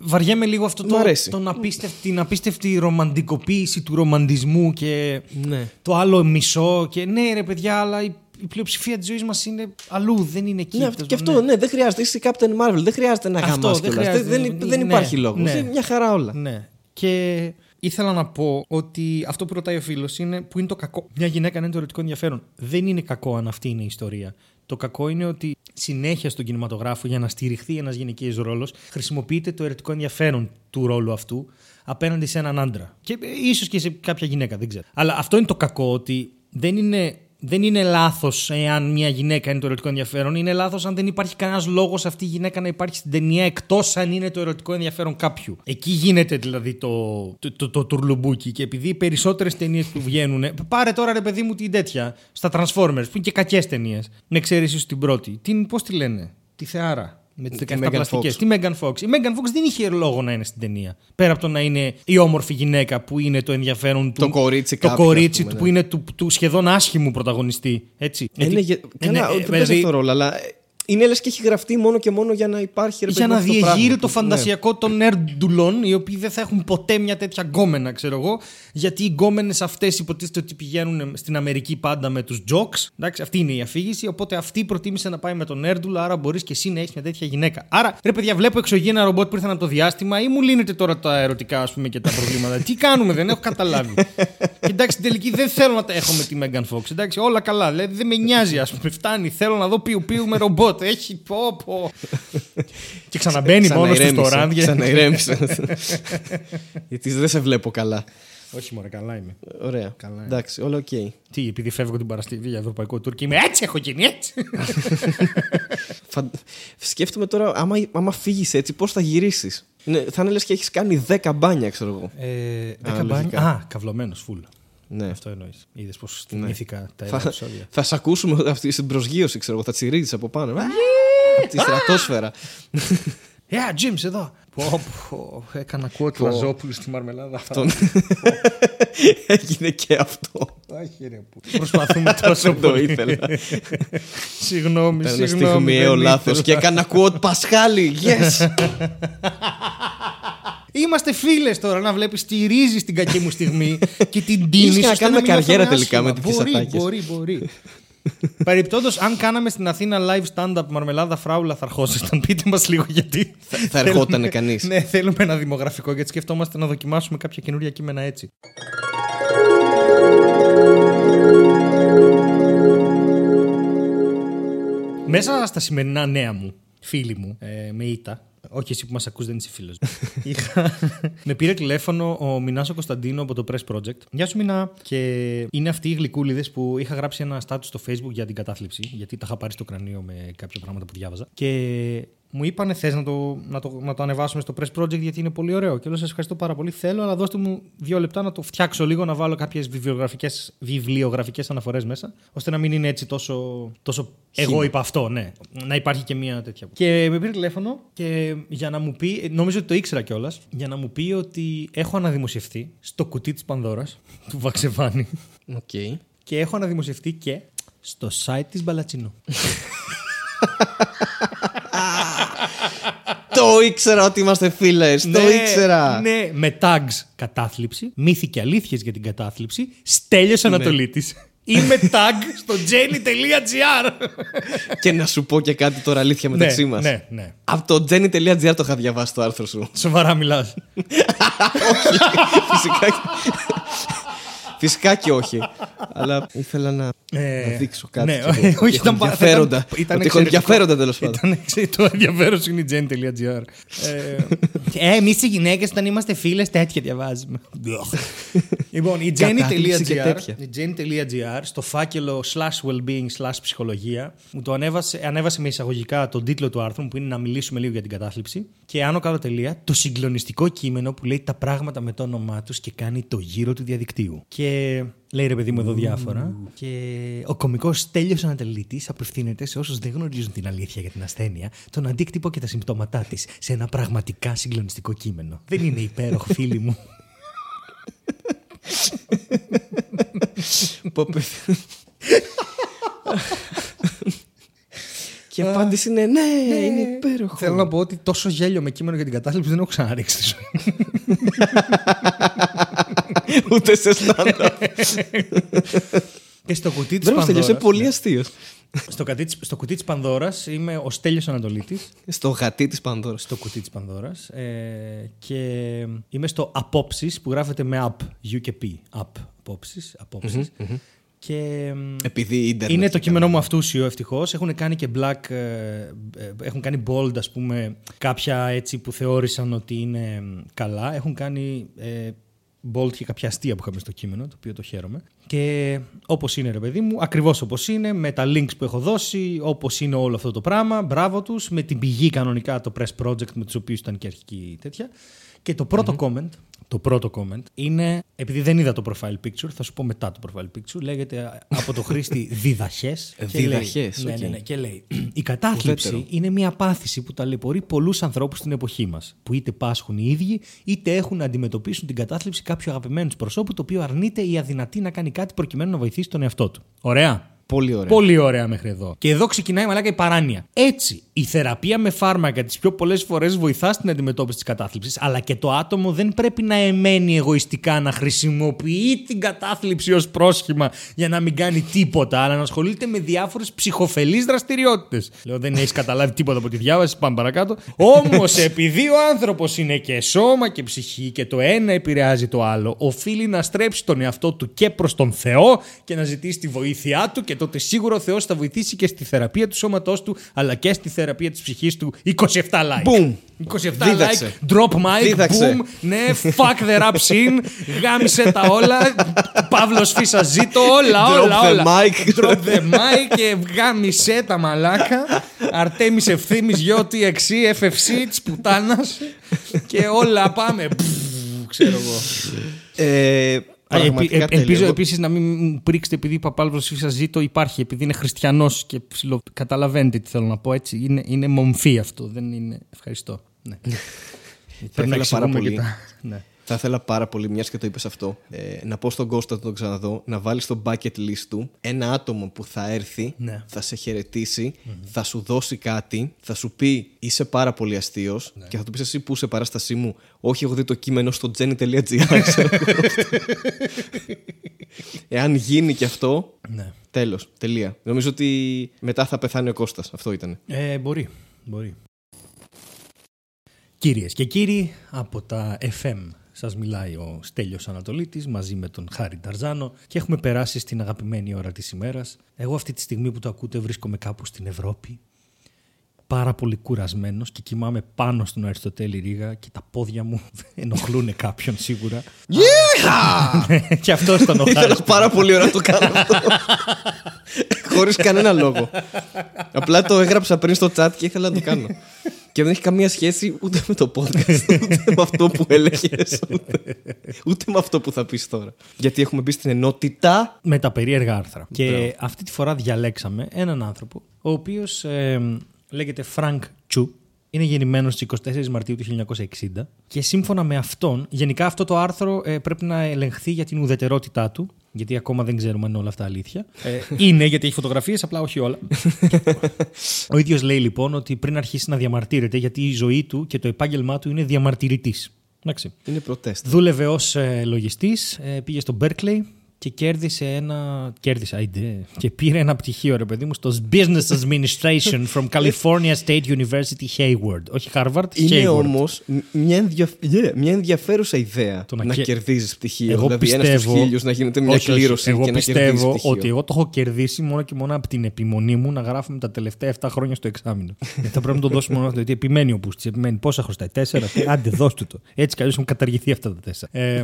Βαριέμαι λίγο αυτό Μ' το, αρέσει. τον απίστευτη, την απίστευτη ρομαντικοποίηση του ρομαντισμού και Ναι. το άλλο μισό. Και ναι, ρε παιδιά, αλλά η, η πλειοψηφία της ζωής μας είναι αλλού, δεν είναι εκεί. Ναι, Τέλος και πάντων, αυτό, ναι, δεν χρειάζεται. Είσαι η Captain Marvel, δεν χρειάζεται να Αυτό, γαμάς δεν κιόλας. χρειάζεται. Δεν, δεν, δεν Ναι, υπάρχει λόγος. ναι. Είναι μια χαρά όλα. Ναι. Και ήθελα να πω ότι αυτό που ρωτάει ο φίλος είναι που είναι το κακό. Μια γυναίκα να είναι το ερωτικό ενδιαφέρον. Δεν είναι κακό αν αυτή είναι η ιστορία. Το κακό είναι ότι συνέχεια στον κινηματογράφο για να στηριχθεί ένας γυναικείο ρόλος χρησιμοποιείται το ερωτικό ενδιαφέρον του ρόλου αυτού απέναντι σε έναν άντρα. Και ίσως και σε κάποια γυναίκα, δεν ξέρω. Αλλά αυτό είναι το κακό ότι δεν είναι. Δεν είναι λάθος εάν μια γυναίκα είναι το ερωτικό ενδιαφέρον. Είναι λάθος αν δεν υπάρχει κανένας λόγος αυτή η γυναίκα να υπάρχει στην ταινία εκτός αν είναι το ερωτικό ενδιαφέρον κάποιου. Εκεί γίνεται δηλαδή το, το, το, το τουρλουμπούκι. Και επειδή οι περισσότερες ταινίες που βγαίνουν. Πάρε τώρα ρε παιδί μου την τέτοια. Στα Transformers που είναι και κακές ταινίες. Με εξαίρεση την πρώτη. Την, πώς τη λένε. Τη Θεάρα. Με τις Τη 17 Megan πλαστικές. Fox. Τη Megan Fox. Η Megan Fox δεν είχε λόγο να είναι στην ταινία. Πέρα από το να είναι η όμορφη γυναίκα που είναι το ενδιαφέρον του. Το κορίτσι Το κάποιου, κορίτσι ας πούμε, του ναι. που είναι του, του σχεδόν άσχημου πρωταγωνιστή. Έτσι. Είναι, Γιατί- για... Ε, Καλά, ναι, δεν ε, παίζει δηλαδή, αυτό ρόλο, αλλά ε, είναι λες και έχει γραφτεί μόνο και μόνο για να υπάρχει ρε για παιδί να μου, αυτό διεγείρει πράγμα. το Ναι. φαντασιακό των νερντουλών, οι οποίοι δεν θα έχουν ποτέ μια τέτοια γκόμενα, ξέρω εγώ. Γιατί οι γκόμενες αυτές υποτίθεται ότι πηγαίνουν στην Αμερική πάντα με τους jocks. Εντάξει, αυτή είναι η αφήγηση. Οπότε αυτή προτίμησε να πάει με τον νερντουλ, άρα μπορείς και εσύ να έχεις μια τέτοια γυναίκα. Άρα, ρε παιδιά, βλέπω εξωγήινα ρομπότ που ήρθαν από το διάστημα ή μου λύνετε τώρα τα ερωτικά, ας πούμε, και τα προβλήματα. Τι κάνουμε, δεν έχω καταλάβει. και εντάξει, στην τελική δεν θέλω να τα έχω με τη Megan Fox. Εντάξει, όλα καλά. Δηλαδή δεν με νοιάζει, ας πούμε. Φτάνει. Θέλω να δω πιου πιου με ρομπότ. Έχει πω, πω. και ξαναμπαίνει μόνος του στο Ξαναηρέμησε, rant. Ξαναηρέμησε. Γιατί δεν σε βλέπω καλά. Όχι, μωρέ, καλά είμαι. Ωραία. Καλά είναι. Εντάξει, όλα οκ. Τι, επειδή φεύγω την Παρασκευή για Ευρωπαϊκό Τουρκί, είμαι έτσι έχω γίνει, έτσι. Φαν- Σκέφτομαι τώρα, άμα, άμα φύγεις έτσι, πώς θα γυρίσεις; θα είναι λες και έχεις κάνει 10 μπάνια, ξέρω εγώ. Ε, Α, δέκα μπάνια. λογικά. Α, καυλωμένος, φουλ. Ναι. Αυτό εννοείς. Είδες πώς Ναι. θυμήθηκα τα Θα, ένα επεισόδια. θα σε ακούσουμε αυτή στην προσγείωση, ξέρω εγώ. Θα τσιρίζεις από πάνω. Από τη στρατόσφαιρα. Yeah, James, εδώ. Πω, πω, έκανα quote Λαζόπουλου στη μαρμελάδα. Τον- Έγινε και αυτό. Όχι, ρε, που. Προσπαθούμε τόσο Δεν το πολύ. ήθελα. Συγγνώμη, Ήταν ένα συγγνώμη. στιγμιαίο δεν λάθο ήθελα. και έκανα quote Πασχάλη. Yes! Είμαστε φίλες τώρα να βλέπεις τη ρίζη στην κακή μου στιγμή και την τίνη. Ίσως και να ώστε κάνουμε μην νιώθω καριέρα άσχημα. τελικά με τέτοιες Μπορεί, ατάκες. Μπορεί, μπορεί. Παρεπτόντω, αν κάναμε στην Αθήνα live stand-up μαρμελάδα φράουλα, θα αρχόσασταν. Πείτε μας λίγο γιατί. Θα ερχόταν κανείς. Ναι, θέλουμε ένα δημογραφικό γιατί σκεφτόμαστε να δοκιμάσουμε κάποια καινούρια κείμενα έτσι. Μέσα στα σημερινά νέα μου, φίλοι μου, ε, με ήττα, όχι εσύ που μας ακούς, δεν είσαι φίλος. Είχα... με πήρε τηλέφωνο ο Μινάσο Κωνσταντίνο από το Press Project. Γεια σου, Μινά. Και είναι αυτοί οι γλυκούλιδες που είχα γράψει ένα status στο Facebook για την κατάθλιψη, γιατί τα είχα πάρει στο κρανίο με κάποια πράγματα που διάβαζα. Και μου είπανε θες να το, να, το, να το ανεβάσουμε στο Press Project γιατί είναι πολύ ωραίο. Και λέω: Σας ευχαριστώ πάρα πολύ. Θέλω, αλλά δώστε μου δύο λεπτά να το φτιάξω λίγο, να βάλω κάποιες βιβλιογραφικές αναφορές μέσα, ώστε να μην είναι έτσι τόσο, τόσο εγώ είπα αυτό, ναι. Να υπάρχει και μια τέτοια. Και με πήρε τηλέφωνο και για να μου πει, νομίζω ότι το ήξερα κιόλας, για να μου πει ότι έχω αναδημοσιευτεί στο κουτί της Πανδώρας του Βαξεβάνη Οκ. και έχω αναδημοσιευτεί και στο site της Μπαλατσινού. Το Το ήξερα ότι είμαστε φίλες. Το ήξερα. Ναι, με tags κατάθλιψη, μύθοι και αλήθειες για την κατάθλιψη, Στέλιος Ανατολίτης. Είμαι tag στο jenny.gr. Και να σου πω και κάτι τώρα αλήθεια μεταξύ ναι, μας. ναι, ναι. Από το jenny.gr το είχα διαβάσει το άρθρο σου. Σοβαρά μιλάς. Φυσικά. Και- Φυσικά και όχι. Αλλά ήθελα να, Ε, να δείξω κάτι. ναι, κι εγώ. όχι, Ότι ήταν έχω πα- ενδιαφέροντα. ήταν- ήταν Ότι έχω εξαιρετικό. ενδιαφέροντα τέλος πάντων. Ήταν εξή- το ενδιαφέρον σου είναι η gen.gr. ε, εμείς οι γυναίκες όταν είμαστε φίλες τέτοια διαβάζουμε. λοιπόν, η Κατάθλιψη και gen.gr τέτοια. η gen.gr στο φάκελο slash well-being slash ψυχολογία μου το ανέβασε, ανέβασε με εισαγωγικά τον τίτλο του άρθρου που είναι να μιλήσουμε λίγο για την κατάθλιψη και άνω κάτω τελεία το συγκλονιστικό κείμενο που λέει τα πράγματα με το όνομά τους και κάνει το γύρο του διαδικτύου. Και λέει ρε παιδί μου εδώ διάφορα. Και ο κωμικός Τέλειος Ανατελήτη απευθύνεται σε όσους δεν γνωρίζουν την αλήθεια για την ασθένεια, τον αντίκτυπο και τα συμπτώματά της σε ένα πραγματικά συγκλονιστικό κείμενο. Δεν είναι υπέροχο, φίλοι μου. Που απευθ- Και η απάντηση είναι ναι, είναι υπέροχο. Θέλω να πω ότι τόσο γέλιο με κείμενο για την κατάθλιψη δεν έχω ξαναρίξει στη ζωή μου. Ούτε σε stand-up. Και στο κουτί της Μπράβο, Στέλιο, είσαι Πανδώρας. πολύ αστείος. Στο, κατί της- στο κουτί της Πανδώρας είμαι ο Στέλιος Ανατολίτης Στο γατί της Πανδώρας. στο κουτί της Πανδώρας ε, και είμαι στο απόψεις που γράφεται με app, U και P, app, απόψεις, απόψεις. Και μ, Επειδή ίντερνετ. είναι το κείμενό μου αυτούσιο ευτυχώς. Έχουν κάνει και black, ε, ε, έχουν κάνει bold ας πούμε κάποια έτσι που θεώρησαν ότι είναι μ, καλά. Έχουν κάνει ε, bold και κάποια αστεία που είχαμε στο κείμενο, το οποίο το χαίρομαι. Και όπως είναι ρε παιδί μου, ακριβώς όπως είναι, με τα links που έχω δώσει, όπως είναι όλο αυτό το πράγμα, μπράβο τους, με την πηγή κανονικά το Press Project με τους οποίους ήταν και αρχική τέτοια. Και το πρώτο comment, το πρώτο comment είναι, επειδή δεν είδα το profile picture, θα σου πω μετά το profile picture, λέγεται από το χρήστη Διδαχές. και λέει- Διδαχές, ναι, οκ. ναι, ναι, και λέει, η κατάθλιψη Ουδέτερο. είναι μια πάθηση που ταλαιπωρεί πολλούς ανθρώπους στην εποχή μας. Που είτε πάσχουν οι ίδιοι, είτε έχουν να αντιμετωπίσουν την κατάθλιψη κάποιου αγαπημένου του προσώπου, το οποίο αρνείται ή αδυνατεί να κάνει κάτι προκειμένου να βοηθήσει τον εαυτό του. Ωραία. Πολύ ωραία. Πολύ ωραία μέχρι εδώ. Και εδώ ξεκινάει μαλάκα η παράνοια. Έτσι, η θεραπεία με φάρμακα τις πιο πολλές φορές βοηθά στην αντιμετώπιση της κατάθλιψης, αλλά και το άτομο δεν πρέπει να εμένει εγωιστικά να χρησιμοποιεί την κατάθλιψη ως πρόσχημα για να μην κάνει τίποτα, αλλά να ασχολείται με διάφορες ψυχοφελείς δραστηριότητες. Λέω, δεν έχεις καταλάβει τίποτα από τη διάβαση, πάμε παρακάτω. Όμως, επειδή ο άνθρωπος είναι και σώμα και ψυχή και το ένα επηρεάζει το άλλο, οφείλει να στρέψει τον εαυτό του και προς τον Θεό και να ζητήσει τη βοήθειά του και τότε σίγουρα ο Θεός θα βοηθήσει και στη θεραπεία του σώματός του αλλά και στη θεραπεία της ψυχής του 27 like. Boom. 27 Δίδαξε. like, drop mic, Δίδαξε. boom, ναι, fuck the rap scene, γάμισε τα όλα, Παύλος Φίσα ζήτω, όλα, Drop όλα, the όλα. mic. Drop the mic και γάμισε τα μαλάκα, Αρτέμις Ευθύμης, Γιώτη, Εξή, FFC, της πουτάνας και όλα πάμε, Πφ, ξέρω εγώ. Ε, Α, πραγματικά επι- ε, τέλειο. ελπίζω Εγώ- επίσης να μην μου πρίξετε επειδή Παπάλβο Φίσα ζήτω υπάρχει, επειδή είναι χριστιανός και ψηλο... καταλαβαίνετε τι θέλω να πω έτσι. Είναι, είναι μομφή αυτό. Δεν είναι. Ευχαριστώ. Ναι. Πρέπει να ήθελα πάρα εξηγούμε πολύ. και τα- Ναι. Θα ήθελα πάρα πολύ, μιας και το είπες αυτό, ε, να πω στον Κώστα να τον ξαναδώ, να βάλει στο bucket list του ένα άτομο που θα έρθει, Ναι. θα σε χαιρετησει θα σου δώσει κάτι, θα σου πει είσαι πάρα πολύ αστείος Ναι. και θα του πεις εσύ που είσαι παράστασή μου. Όχι, έχω δει το κείμενο στο jenny.gr. ξέρω εγώ. Εάν γίνει και αυτό, Ναι. τέλος. Τελεία. Νομίζω ότι μετά θα πεθάνει ο Κώστας. Αυτό ήταν. Ε, μπορεί. μπορεί. Κυρίες και κύριοι, από τα FM σας μιλάει ο Στέλιος Ανατολίτης μαζί με τον Χάρη Ταρζάνο και έχουμε περάσει στην αγαπημένη ώρα της ημέρας. Εγώ αυτή τη στιγμή που το ακούτε βρίσκομαι κάπου στην Ευρώπη, πάρα πολύ κουρασμένος και κοιμάμαι πάνω στον Αριστοτέλη Ρίγα και τα πόδια μου ενοχλούν κάποιον σίγουρα. Yeah! και αυτό τον ο Ήθελα Χάρης. πάρα πολύ ώρα να το κάνω αυτό. Χωρίς κανένα λόγο. Απλά το έγραψα πριν στο chat και ήθελα να το κάνω. Και δεν έχει καμία σχέση ούτε με το podcast, ούτε με αυτό που έλεγες, ούτε, ούτε με αυτό που θα πεις τώρα. Γιατί έχουμε μπει στην ενότητα. με τα περίεργα άρθρα. Και αυτή τη φορά διαλέξαμε έναν άνθρωπο, ο οποίος ε, λέγεται Frank Chu. Είναι γεννημένος στις 24 Μαρτίου του 1960 και σύμφωνα με αυτόν, γενικά αυτό το άρθρο ε, πρέπει να ελεγχθεί για την ουδετερότητά του, γιατί ακόμα δεν ξέρουμε αν είναι όλα αυτά αλήθεια. Ε, είναι γιατί έχει φωτογραφίες, απλά όχι όλα. Ο ίδιος λέει λοιπόν ότι πριν αρχίσει να διαμαρτύρεται, γιατί η ζωή του και το επάγγελμά του είναι διαμαρτυρητής. Είναι προτέστα. Δούλευε ως ε, λογιστής, ε, πήγε στο Berkeley, και κέρδισε ένα. Κέρδισε, αϊντε. Και πήρε ένα πτυχίο, ρε παιδί μου, στο Business Administration from California State University Hayward. Όχι Harvard, Είναι όμως μια, ενδια... yeah, μια ενδιαφέρουσα ιδέα το να, να κε... κερδίζεις πτυχίο. Εγώ δηλαδή, πιστεύω... ένα στους χίλιους να γίνεται μια όχι, κλήρωση εγώ και πιστεύω να πτυχίο. ότι εγώ το έχω κερδίσει μόνο και μόνο από την επιμονή μου να γράφουμε τα τελευταία 7 χρόνια στο εξάμηνο. Γιατί θα πρέπει να το δώσουμε μόνο αυτό. Γιατί επιμένει ο πούστης. Επιμένει πόσα χρωστάει. Τέσσερα. Άντε, δώσ' του το. Έτσι κι αλλιώς έχουν καταργηθεί αυτά τα τέσσερα. Ε,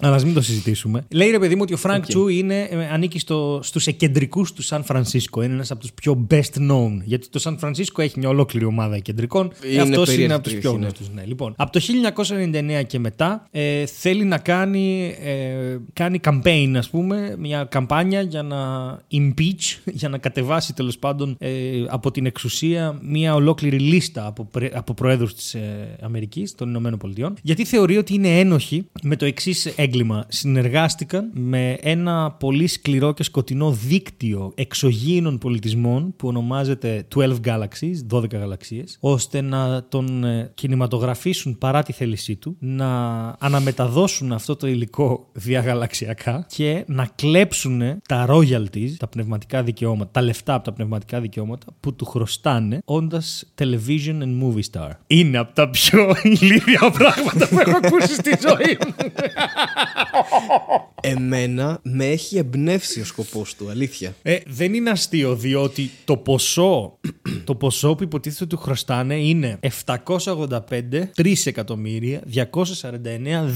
αλλά μην το συζητήσουμε. Λέει ρε παιδί μου ότι ο Φρανκ Τσου είναι, ε, ανήκει στο, στους εκκεντρικούς του Σαν Φρανσίσκο. Είναι ένας από τους πιο best known. Γιατί το Σαν Φρανσίσκο έχει μια ολόκληρη ομάδα εκκεντρικών. Είναι Αυτός είναι από τους πιο γνωστούς. Ναι. Λοιπόν, από το 1999 και μετά ε, θέλει να κάνει, ε, κάνει campaign, ας πούμε, μια καμπάνια για να impeach, για να κατεβάσει τέλος πάντων ε, από την εξουσία μια ολόκληρη λίστα από, από προέδρους της ε, Αμερικής, των Ηνωμένων Πολιτειών, γιατί θεωρεί ότι είναι ένοχοι με το εξής έγκλημα. Συνεργάστηκαν με ένα πολύ σκληρό και σκοτεινό δίκτυο εξωγήινων πολιτισμών που ονομάζεται 12 Galaxies, 12 γαλαξίες, ώστε να τον ε, κινηματογραφήσουν παρά τη θέλησή του, να αναμεταδώσουν αυτό το υλικό διαγαλαξιακά και να κλέψουν τα royalties, τα πνευματικά δικαιώματα, τα λεφτά από τα πνευματικά δικαιώματα που του χρωστάνε όντας television and movie star. Είναι από τα πιο ηλίθια πράγματα που έχω ακούσει στη ζωή μου. Εμένα με έχει εμπνεύσει ο σκοπός του, αλήθεια. Ε, δεν είναι αστείο, διότι το ποσό, το ποσό που υποτίθεται του χρωστάνε είναι 785 3 εκατομμύρια 249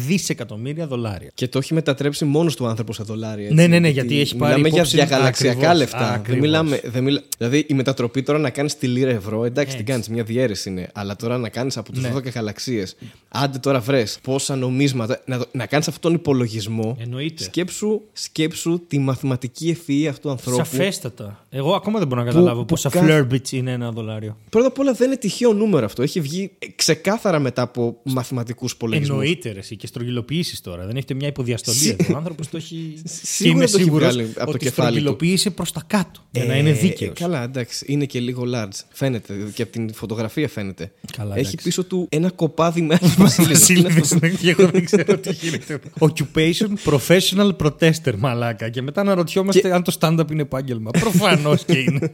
δισεκατομμύρια δολάρια. Και το έχει μετατρέψει μόνος του άνθρωπος σε δολάρια. Έτσι, ναι, ναι, ναι, γιατί έχει πάρει. Μιλάμε για διαγαλαξιακά λεφτά. Δεν μιλάμε, δεν μιλά... Δηλαδή η μετατροπή τώρα να κάνεις τη λίρα ευρώ, εντάξει, την κάνεις, μια διαίρεση είναι. Αλλά τώρα να κάνεις από τους ναι. 12 γαλαξίες. Άντε τώρα βρες πόσα νομίσματα. Να, να κάνεις αυτόν τον υπολογισμό. Εννοείται. Σκέψου, σκέψου τη μαθηματική ευφυή αυτού του ανθρώπου. Σαφέστατα. Εγώ ακόμα δεν μπορώ να καταλάβω πόσα κα... flirbits είναι ένα δολάριο. Πρώτα απ' όλα δεν είναι τυχαίο νούμερο αυτό. Έχει βγει ξεκάθαρα μετά από μαθηματικούς υπολογισμούς. Εννοείται ρε, και στρογγυλοποιήσει τώρα. Δεν έχετε μια υποδιαστολή. ο άνθρωπος το έχει. Σίγουρα και είμαι σίγουρος ότι το στρογγυλοποίησε προς τα κάτω. Για να είναι δίκαιος. Καλά, εντάξει. Είναι και λίγο large. Φαίνεται. Και από την φωτογραφία φαίνεται. Καλά, έχει πίσω του ένα κοπάδι με άλλη βασίλειδε. Εγώ δεν ξέρω τι γίνεται. Occupation professional protester, μαλάκα. Και μετά να ρωτιόμαστε αν το stand-up είναι επάγγελμα. Προφανώς και είναι.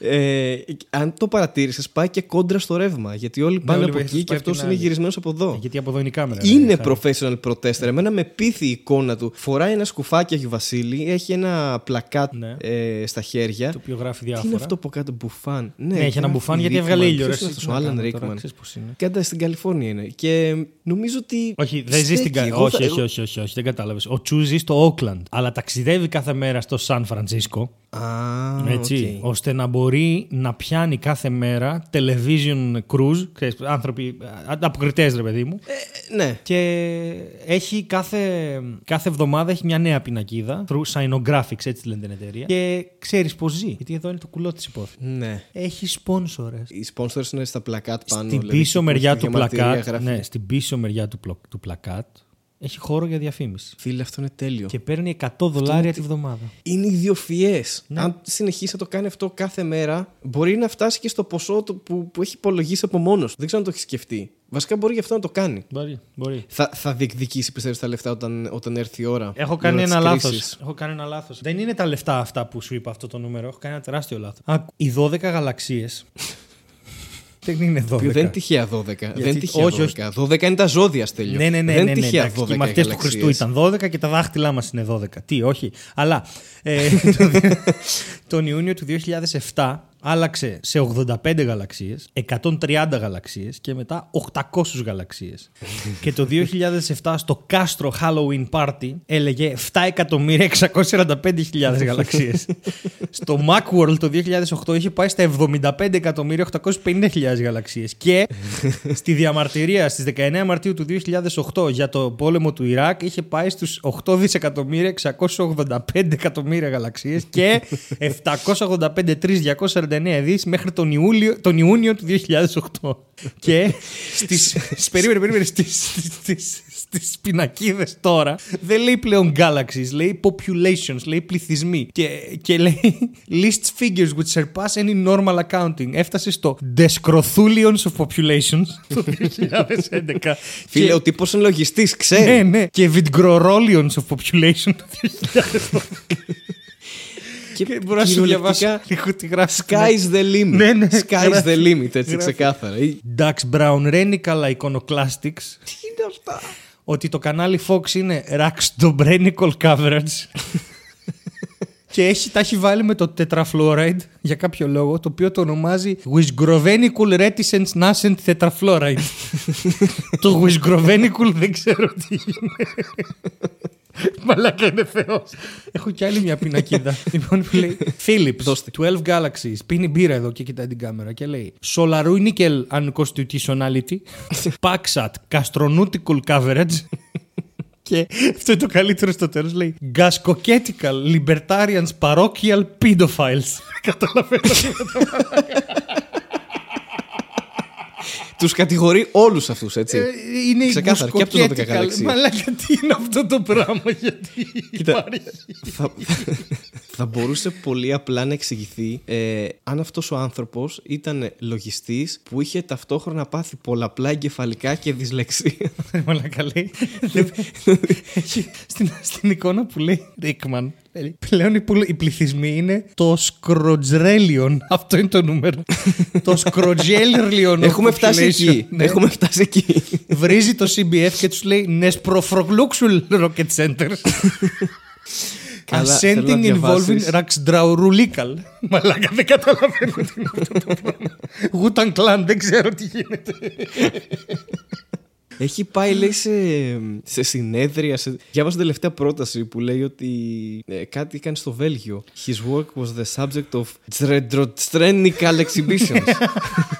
ε, αν το παρατήρησες, πάει και κόντρα στο ρεύμα. Γιατί όλοι ναι, πάνε από εκεί και αυτός είναι γυρισμένος από εδώ. Γιατί από εδώ είναι η κάμερα. Είναι professional protester. Εμένα με πείθει η εικόνα του. Φοράει ένα σκουφάκι έχει Βασίλη, έχει ένα πλακάτ ναι. ε, στα χέρια. Το οποίο γράφει διάφορα. Τι είναι αυτό που κάτω μπουφάν; Ναι, ναι έχει ένα μπουφάν γιατί έβγαλε ήλιο. Ο Άλαν Ρίκμαν. Κάντα στην Καλιφόρνια είναι. Και νομίζω ότι. Όχι, δεν ζεις στην Καλιφόρνια. Όχι, όχι, όχι, όχι, δεν κατάλαβες. Ο Τσου ζει στο Όκλαντ, αλλά ταξιδεύει κάθε μέρα στο Σαν Φρανσίσκο. Ah, έτσι, okay. ώστε να μπορεί να πιάνει κάθε μέρα television cruise, ξέρεις, άνθρωποι, αποκριτές ρε παιδί μου. Ε, ναι. Και έχει κάθε, κάθε εβδομάδα έχει μια νέα πινακίδα, through Sinographics, έτσι λένε την εταιρεία. Και ξέρεις πώς ζει, γιατί εδώ είναι το κουλό της υπόθεσης. Ναι. Έχει σπόνσορε. Οι σπόνσορε είναι στα πλακάτ πάνω. Στην δηλαδή, πίσω μεριά του πλακάτ. Ναι, στην πίσω μεριά του, του πλακάτ έχει χώρο για διαφήμιση. Φίλε, αυτό είναι τέλειο. Και παίρνει 100 δολάρια είναι... τη βδομάδα. Είναι ιδιοφιέ. Ναι. Αν συνεχίσει να το κάνει αυτό κάθε μέρα, μπορεί να φτάσει και στο ποσό του που, που έχει υπολογίσει από μόνος του. Δεν ξέρω αν το έχει σκεφτεί. Βασικά μπορεί γι' αυτό να το κάνει. Μπορεί. μπορεί. Θα, θα διεκδικήσει, πιστεύεις, τα λεφτά όταν, όταν έρθει η ώρα. Έχω κάνει ένα λάθος. Έχω κάνει ένα λάθος. Δεν είναι τα λεφτά αυτά που σου είπα αυτό το νούμερο. Έχω κάνει ένα τεράστιο λάθος. Οι 12 γαλαξίες δεν είναι 12. δεν είναι τυχαία 12. Γιατί... Δεν είναι τυχαία όχι, 12. 12 είναι τα ζώδια στέλνιο. Ναι, ναι, ναι. Δεν είναι ναι, τυχαία 12. Οι μαθητές του Χριστού ήταν 12 και τα δάχτυλά μας είναι 12. Τι, όχι. Αλλά ε, τον Ιούνιο του 2007 άλλαξε σε 85 γαλαξίες, 130 γαλαξίες και μετά 800 γαλαξίες. και το 2007 στο Castro Halloween Party έλεγε 7.645.000 γαλαξίες. στο Macworld το 2008 είχε πάει στα 75.850.000 γαλαξίες. Και στη διαμαρτυρία στις 19 Μαρτίου του 2008 για το πόλεμο του Ιράκ είχε πάει στους 8.685.000 γαλαξίες και 785.349 139 δι μέχρι τον, Ιούλιο, τον Ιούνιο του 2008. και στις, περίμενε, περίμενε, στις, στις, στις πινακίδες τώρα δεν λέει πλέον galaxies, λέει populations, λέει πληθυσμοί και, και λέει lists figures which surpass any normal accounting. Έφτασε στο Descrothullions of populations το 2011. Φίλε, και, ο τύπος είναι λογιστής, ξέρει. ναι, ναι. Και Vidgrorollions of population το 2012. Και μπορώ να σου διαβάσω λίγο τι γράφει. Sky's the limit. Ναι, ναι. Sky's the limit, έτσι Γράφει. ξεκάθαρα. Ή- Dax Brown Renical Iconoclastics Τι είναι αυτά; ότι το κανάλι Fox είναι Raxdobrenical Coverage και έχει, τα έχει βάλει με το tetrafluoride για κάποιο λόγο το οποίο το ονομάζει Wisgrovenical Reticence Nascent Tetrafluoride το Wisgrovenical δεν ξέρω τι είναι Μαλάκα είναι θεός. Έχω κι άλλη μια πινακίδα. Λοιπόν που λέει Philips Δώστε. 12 Galaxies. Πίνει μπύρα εδώ και κοιτάει την κάμερα Και λέει Solarunical Unconstitutionality. Paxat Castronautical Coverage. Και αυτό είναι το καλύτερο στο τέλος λέει Gascochetical Libertarians Parochial Pedophiles. Καταλαβαίνω Τους κατηγορεί όλους αυτούς, έτσι. Ε, Είναι η Ξεκάθαρα, και από τους 12 Gascochetical. Galaxies. Μαλάκα τι είναι αυτό το πράγμα Γιατί Κοίτα, υπάρχει θα, θα μπορούσε πολύ απλά να εξηγηθεί ε, αν αυτός ο άνθρωπος ήταν λογιστής που είχε ταυτόχρονα πάθει πολλαπλά εγκεφαλικά και δυσλεξία. Μαλάκα λέει. Έχει στην, στην εικόνα που λέει Ρίκμαν. Λέει, Πλέον οι, πουλ- οι πληθυσμοί είναι το σκροτζρέλιον. Αυτό είναι το νούμερο. το σκροτζέλιον. Έχουμε φτάσει εκεί. Ναι. Έχουμε φτάσει εκεί. Βρίζει το CBF και τους λέει Νεσπροφρογλούξουλ Rocket Centers. Καλά, θέλω να Ascending involving διαβάσεις. Raxdraurulical. Μαλάκα δεν καταλαβαίνω τι είναι αυτό το πράγμα. Γούταν κλάν, δεν ξέρω τι γίνεται. Έχει πάει, λέει, σε, σε συνέδρια. Σε... Διάβασα την τελευταία πρόταση που λέει ότι ε, κάτι έκανε στο Βέλγιο. His work was the subject of Zredrotstrenical exhibitions.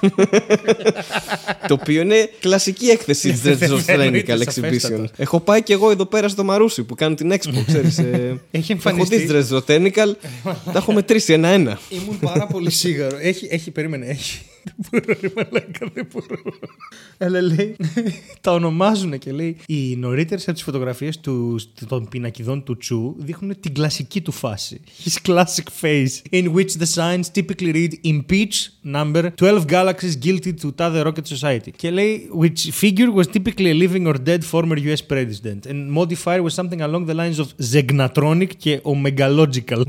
το οποίο είναι κλασική έκθεση Zredrotstrenical Εννοείται, exhibition. σαφέστατα. Έχω πάει και εγώ εδώ πέρα στο Μαρούσι που κάνουν την expo, ξέρεις. ε, Έχει Έχω εμφανιστεί. δει Zredrotstrenical, τα έχω μετρήσει ένα-ένα. Ήμουν πάρα πολύ σίγουρο. Έχει, έχει, περίμενε, έχει. Δεν μπορώ, ρε μαλάκα, δεν μπορώ. Αλλά λέει, τα ονομάζουν και λέει, οι νωρίτερε από τι φωτογραφίε των πινακιδών του Τσου δείχνουν την κλασική του φάση. His classic face, in which the signs typically read impeach number 12 galaxies guilty to the Rocket Society. Και λέει, which figure was typically a living or dead former US president and modified with something along the lines of Zegnatronic και Omegalogical.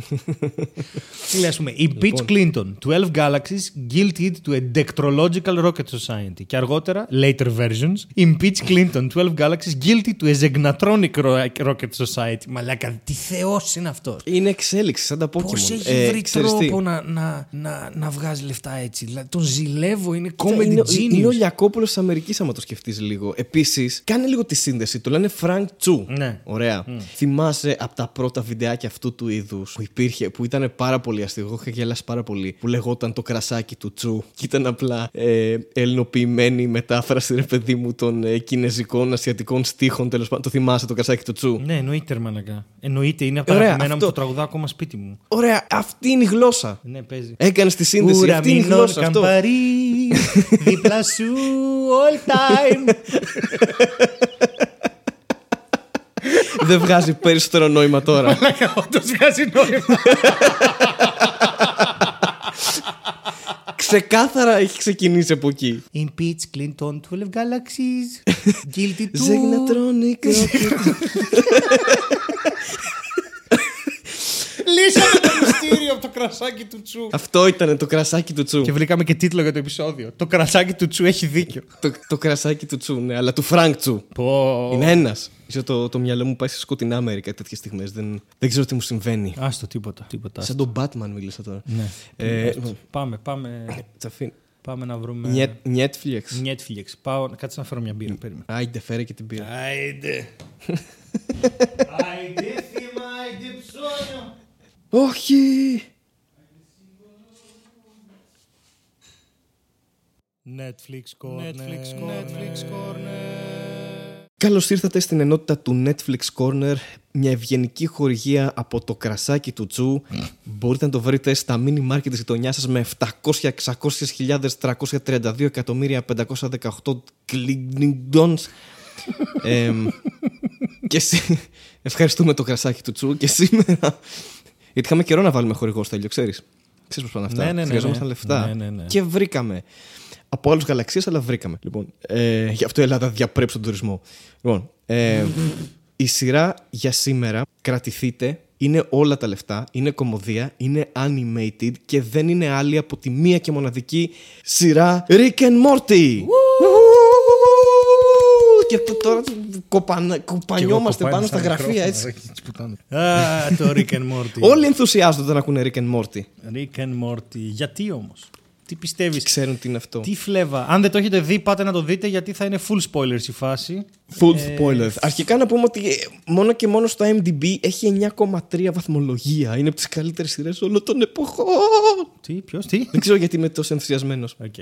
Λέει, ας πούμε, impeach Clinton, 12 galaxies guilty to a dectrological rocket society. Και αργότερα, later versions, impeach Clinton, 12 galaxies guilty to a zegnatronic ro- rocket society. Μαλάκα, τι θεός είναι αυτός. Είναι εξέλιξη, σαν τα Pokemon. Πώς έχει Ε, βρει ξέρεις τι; τρόπο να, να, να, να βγάζει λεφτά έτσι; Δηλαδή, τον ζηλεύω, είναι Κοίτα, comedy είναι, genius. είναι ο Λιακόπουλος της Αμερικής, άμα το σκεφτείς λίγο. Επίσης, κάνε λίγο τη σύνδεση. Το λένε Frank Chu. Ναι. Ωραία. Θυμάσαι από τα πρώτα βιντεάκια αυτού του είδους που υπήρχε, που ήταν πάρα πολύ αστείο. Εγώ είχα γελάσει πάρα πολύ. Που λεγόταν το κρασάκι του Τσου. Και ήταν απλά ε, ελληνοποιημένη μετάφραση, ρε παιδί μου, των ε, κινέζικων, ασιατικών στίχων. Τέλος πάντων, το θυμάσαι το κρασάκι του Τσου. Ναι, εννοείται, ρε μαλακά. Εννοείται, είναι από τα Ωραία, αγαπημένα μου αυτό. που τραγουδάω ακόμα σπίτι μου. Ωραία, αυτή είναι η γλώσσα. Ναι, παίζει. Έκανες τη σύνδεση. αυτή είναι η Ουραμινών γλώσσα. Αυτό. καμπαρί, δίπλα σου all time. Δεν βγάζει περισσότερο νόημα τώρα. Μαλάκα, όντως βγάζει νόημα. Ξεκάθαρα έχει ξεκινήσει από εκεί. Impeach Clinton, 12 galaxies, guilty to... Zegnatronic. Λύσαμε το μυστήριο από το κρασάκι του Τσου. Αυτό ήταν το κρασάκι του Τσου. Και βρήκαμε και τίτλο για το επεισόδιο. Το κρασάκι του Τσου έχει δίκιο. Το, το κρασάκι του Τσου, ναι, αλλά του Φρανκ Τσου. Πω. Είναι ένας. Το, το μυαλό μου πάει σε σκοτεινά Αμέρικα τέτοιες στιγμές. Δεν, δεν ξέρω τι μου συμβαίνει. Άστο, τίποτα. τίποτα. Σαν τον Batman μίλησα τώρα. Ναι. Ε, Πάμε, πάμε, τσαφίν. πάμε να βρούμε... Νιέτ- Netflix. Netflix. Πάω, κάτσε να φέρω μια μπύρα. Περίμενε. Άιντε, φέρε και την πήρα. Άιντε. Άιντε, θύμα, άιντε, ψώνιο. Όχι! Netflix Corner. Netflix Corner. Netflix Corner. Καλώς ήρθατε στην ενότητα του Netflix Corner, μια ευγενική χορηγία από το κρασάκι του Τσου. Μπορείτε να το βρείτε στα mini market της γειτονιάς σας με 700-600.332 εκατομμύρια 518 κλίνγκντονς. και συ- ευχαριστούμε το κρασάκι του Τσου και σήμερα. Γιατί είχαμε καιρό να βάλουμε χορηγό στέλιο, ξέρεις. Ξέρεις πώς πάνε αυτά. Ναι, ναι, ναι, Χρειαζόμασταν ναι. λεφτά. Ναι, ναι, ναι. Και βρήκαμε. Από άλλες γαλαξίες, αλλά βρήκαμε. Λοιπόν, ε, γι' αυτό η Ελλάδα διαπρέπει τον τουρισμό. Λοιπόν, ε, η σειρά για σήμερα, κρατηθείτε, είναι όλα τα λεφτά, είναι κομμωδία, είναι animated και δεν είναι άλλη από τη μία και μοναδική σειρά Rick and Morty. Και τ- τώρα κοπανα- κοπανιόμαστε πάνω στα γραφεία έτσι. Α, το Rick and Morty. Όλοι ενθουσιάζονται να ακούνε Rick and Morty. Rick and Morty. Γιατί όμως. Τι πιστεύεις. Ξέρουν τι είναι αυτό. Τι φλέβα. Αν δεν το έχετε δει, πάτε να το δείτε γιατί θα είναι full spoilers η φάση. Full Ε, spoilers. Αρχικά να πούμε ότι ε, μόνο και μόνο στο IMDb έχει 9,3 βαθμολογία. Είναι από τις καλύτερες σειρές όλων των εποχών. Τι, ποιος, τι; Δεν ξέρω γιατί είμαι τόσο ενθουσιασμένος. Οκ.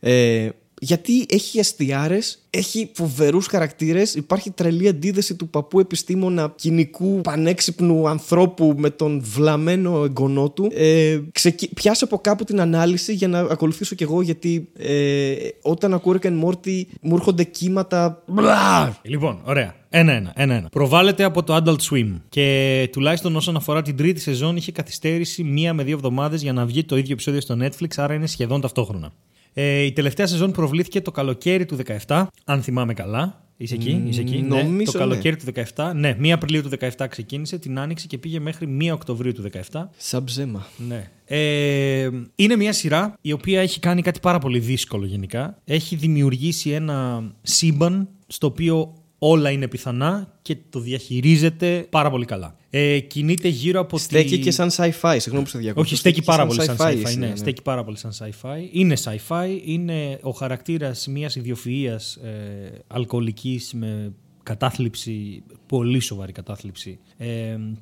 Ε, γιατί έχει αστιάρες, έχει φοβερούς χαρακτήρες, υπάρχει τρελή αντίθεση του παππού επιστήμονα κυνικού πανέξυπνου ανθρώπου με τον βλαμμένο εγγονό του. Ε, ξεκι... Πιάσε από κάπου την ανάλυση για να ακολουθήσω κι εγώ, γιατί ε, όταν ακούω Rick and Morty μου έρχονται κύματα. Μπλα! Λοιπόν, ωραία. Ένα-ένα. ένα-ένα. Προβάλλεται από το Adult Swim. Και τουλάχιστον όσον αφορά την τρίτη σεζόν, είχε καθυστέρηση μία με δύο εβδομάδες για να βγει το ίδιο επεισόδιο στο Netflix, άρα είναι σχεδόν ταυτόχρονα. Ε, η τελευταία σεζόν προβλήθηκε το καλοκαίρι του 17, αν θυμάμαι καλά. Είσαι εκεί, είσαι εκεί. ναι, νομίζω, το ναι. καλοκαίρι του 17. Ναι, 1 Απριλίου του 17 ξεκίνησε, την άνοιξε και πήγε μέχρι 1 Οκτωβρίου του 17. Σαν ψέμα. Ναι. Ε, είναι μια σειρά η οποία έχει κάνει κάτι πάρα πολύ δύσκολο γενικά. Έχει δημιουργήσει ένα σύμπαν στο οποίο όλα είναι πιθανά και το διαχειρίζεται πάρα πολύ καλά. Ε, κινείται γύρω από Στέκει τη... και σαν sci-fi, συγγνώμη που σε διακόπτω. Όχι, στέκει και πάρα πολύ σαν sci-fi. η ναι, σειρά, στέκει πάρα πολύ σαν sci-fi. Είναι sci-fi. Είναι ο χαρακτήρας μιας ιδιοφυΐας ε, αλκοολικής με κατάθλιψη, πολύ σοβαρή κατάθλιψη. Ε,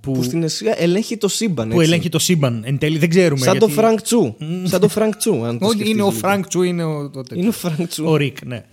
που, Που στην ουσία ελέγχει το σύμπαν. που έτσι. ελέγχει το σύμπαν. Εν τέλει δεν ξέρουμε. Σαν το γιατί... Φρανκ Τσου. Σαν το Φρανκ Τσου, αν το Όχι, σκεφτείς είναι ο λίγο. Φρανκ Τσου, είναι ο. το τέτοιο. Είναι ο Φρανκ Τσου. Ο Ρικ, ναι.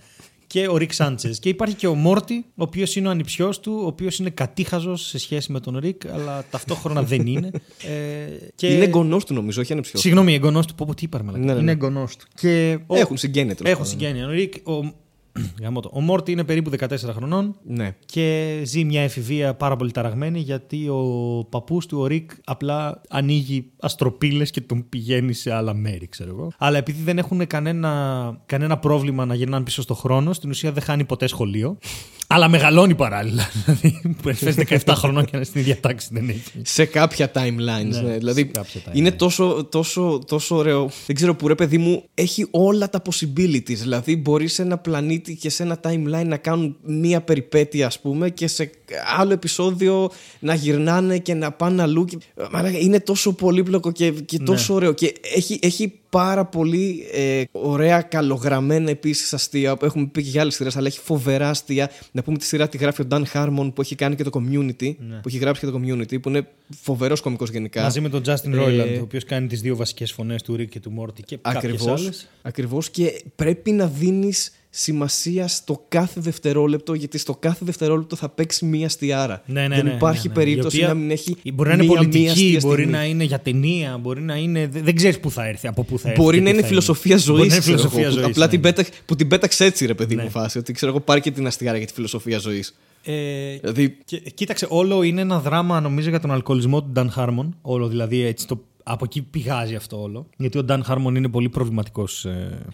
Και ο Ρικ Σάντσες. και υπάρχει και ο Μόρτι, ο οποίος είναι ο ανιψιός του, ο οποίος είναι κάτι χαζός σε σχέση με τον Ρικ, αλλά ταυτόχρονα δεν είναι. Ε, και... Είναι εγγονός του νομίζω, όχι ανεψιός. Συγγνώμη, εγγονός του. Πω, πω, τι είπαμε, μαλάκα. Ναι, ναι, ναι. Είναι εγγονός του. Και ο... Έχουν συγγένεια τέλος Έχουν πάντων. συγγένεια. Ο, Ρικ, ο... Γαμώ το. ο Μόρτι είναι περίπου 14 χρονών Ναι. και ζει μια εφηβεία πάρα πολύ ταραγμένη γιατί ο παππούς του, ο Ρικ, απλά ανοίγει αστροπύλες και τον πηγαίνει σε άλλα μέρη, ξέρω εγώ. Αλλά επειδή δεν έχουν κανένα, κανένα πρόβλημα να γυρνάνε πίσω στο χρόνο, στην ουσία δεν χάνει ποτέ σχολείο. αλλά μεγαλώνει παράλληλα. Δηλαδή, που θες 17 χρονών και να είναι στην ίδια τάξη δεν έχει. Σε κάποια timelines. Ναι, Ναι, σε Δηλαδή κάποια timelines. είναι τόσο, τόσο, τόσο ωραίο. Δεν ξέρω που ρε παιδί μου έχει όλα τα possibilities. Δηλαδή μπορείς σε ένα πλανήτη και σε ένα timeline να κάνουν μία περιπέτεια ας πούμε και σε άλλο επεισόδιο να γυρνάνε και να πάνε αλλού. Και... Μαλάκα, Είναι τόσο πολύπλοκο και, και Ναι. τόσο ωραίο. Και έχει, έχει πάρα πολύ ε, ωραία καλογραμμένα επίσης αστεία που έχουμε πει και για άλλες σειρές, αλλά έχει φοβερά αστεία. Να πούμε τη σειρά τη γράφει ο Dan Harmon που έχει κάνει και το community. Που έχει γράψει και το community, που είναι φοβερός κωμικός γενικά. Ναι. Μαζί με τον Justin Ε, Roiland, ο οποίος κάνει τις δύο βασικές φωνές του Ρικ και του Μόρτι και κάποιες Ακριβώς. άλλες. Ακριβώς και πρέπει να δίνεις σημασία στο κάθε δευτερόλεπτο, γιατί στο κάθε δευτερόλεπτο θα παίξει μία αστιάρα. Ναι, ναι, Δεν ναι, υπάρχει ναι, ναι. περίπτωση Η οποία να μην έχει. Μπορεί να είναι μία- μία πολιτική, αστεία μπορεί στιγμή. να είναι για ταινία, μπορεί να είναι. Δεν, δεν ξέρεις πού θα έρθει, από πού θα έρθει. Μπορεί και να τι είναι θα φιλοσοφία ζωή. Μπορεί να είναι φιλοσοφία ζωής, Απλά ναι. την πέταξε, που την πέταξε έτσι, ρε παιδί Ναι. μου, φάση. Ότι ξέρω εγώ πάρει και την αστιάρα για τη φιλοσοφία ζωής. Ε, Δηλαδή, και, κοίταξε, όλο είναι ένα δράμα νομίζω για τον αλκοολισμό του Dan Harmon. Όλο δηλαδή έτσι το, από εκεί πηγάζει αυτό όλο. Γιατί ο Dan Harmon είναι πολύ προβληματικός.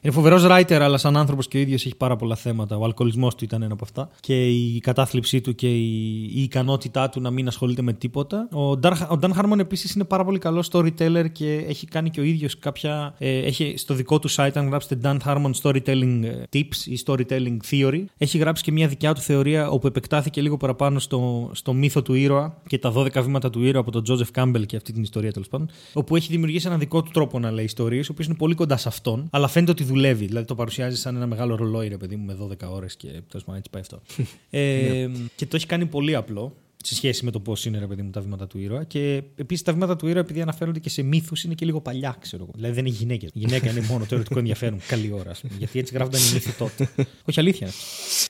Είναι φοβερός writer, αλλά σαν άνθρωπος και ο ίδιος έχει πάρα πολλά θέματα. Ο αλκοολισμός του ήταν ένα από αυτά. Και η κατάθλιψή του και η, η ικανότητά του να μην ασχολείται με τίποτα. Ο Dan, ο Dan Harmon επίσης είναι πάρα πολύ καλός storyteller και έχει κάνει και ο ίδιος κάποια. Ε, έχει στο δικό του site, αν γράψετε Dan Harmon Storytelling ε, Tips ή Storytelling Theory, έχει γράψει και μια δικιά του θεωρία όπου επεκτάθηκε λίγο παραπάνω στο, στο μύθο του ήρωα και τα 12 βήματα του ήρωα από τον Joseph Campbell και αυτή την ιστορία τέλος πάντων. Όπου έχει δημιουργήσει ένα δικό του τρόπο να λέει ιστορίε, ο οποίος είναι πολύ κοντά σε αυτόν, αλλά φαίνεται ότι δουλεύει. Δηλαδή το παρουσιάζει σαν ένα μεγάλο ρολόι, ρε παιδί μου, με 12 ώρες και τέλος πάντων έτσι πάει αυτό. ε, και το έχει κάνει πολύ απλό σε σχέση με το πώς είναι ρε παιδί μου τα βήματα του ήρωα. Και επίσης τα βήματα του ήρωα, επειδή αναφέρονται και σε μύθους, είναι και λίγο παλιά, ξέρω εγώ. Δηλαδή δεν είναι γυναίκες. Η γυναίκα είναι μόνο το ερωτικό ενδιαφέρον. Καλή ώρα, ας πούμε. Γιατί έτσι γράφονταν οι μύθοι τότε. Όχι αλήθεια.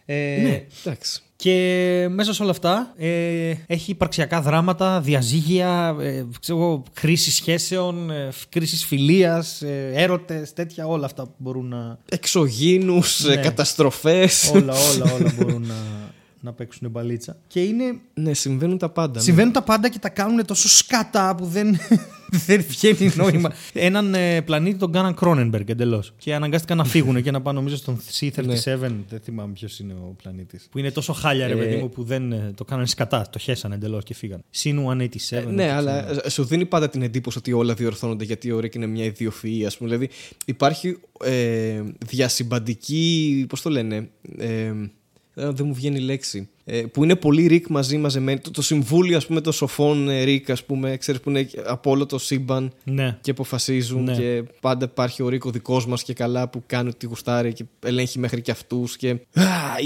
Ε, Ναι, εντάξει. Και μέσα σε όλα αυτά ε, έχει υπαρξιακά δράματα, διαζύγια, ε, ξέρω εγώ, κρίση σχέσεων, ε, κρίση φιλίας, ε, έρωτες, τέτοια. Όλα αυτά που μπορούν να. Εξωγήνους, Ναι. καταστροφές. όλα, όλα, όλα μπορούν να, να παίξουν μπαλίτσα. Και είναι. ναι, συμβαίνουν τα πάντα. ναι. Συμβαίνουν τα πάντα και τα κάνουν τόσο σκάτα που δεν, δεν βγαίνει νόημα. Έναν ε, πλανήτη τον κάναν Κρόνενμπεργκ εντελώς. Και αναγκάστηκαν να φύγουν και να πάνε νομίζω στον C37. Ναι. Δεν θυμάμαι ποιος είναι ο πλανήτης. Που είναι τόσο χάλια, ρε Ε, παιδί μου, που δεν ε, το κάνανε σκατά. Το χέσανε εντελώς και φύγαν. Συν 187. Ε, ναι, αλλά ε, σου δίνει πάντα την εντύπωση ότι όλα διορθώνονται γιατί ο Ρίκ είναι μια ιδιοφυή, ας πούμε. Δηλαδή υπάρχει ε, διασυμπαντική. Πώς το λένε. Ε, ε, δεν μου βγαίνει η λέξη. Ε, που είναι πολλοί Rick μαζί μαζεμένοι. Το, το συμβούλιο, ας πούμε, των σοφών ε, Rick, ας πούμε, ξέρεις, που είναι από όλο το σύμπαν Ναι. και αποφασίζουν. Ναι. Και πάντα υπάρχει ο Rick ο δικός μας και καλά που κάνει ό,τι γουστάρει και ελέγχει μέχρι και αυτούς. Και... Α,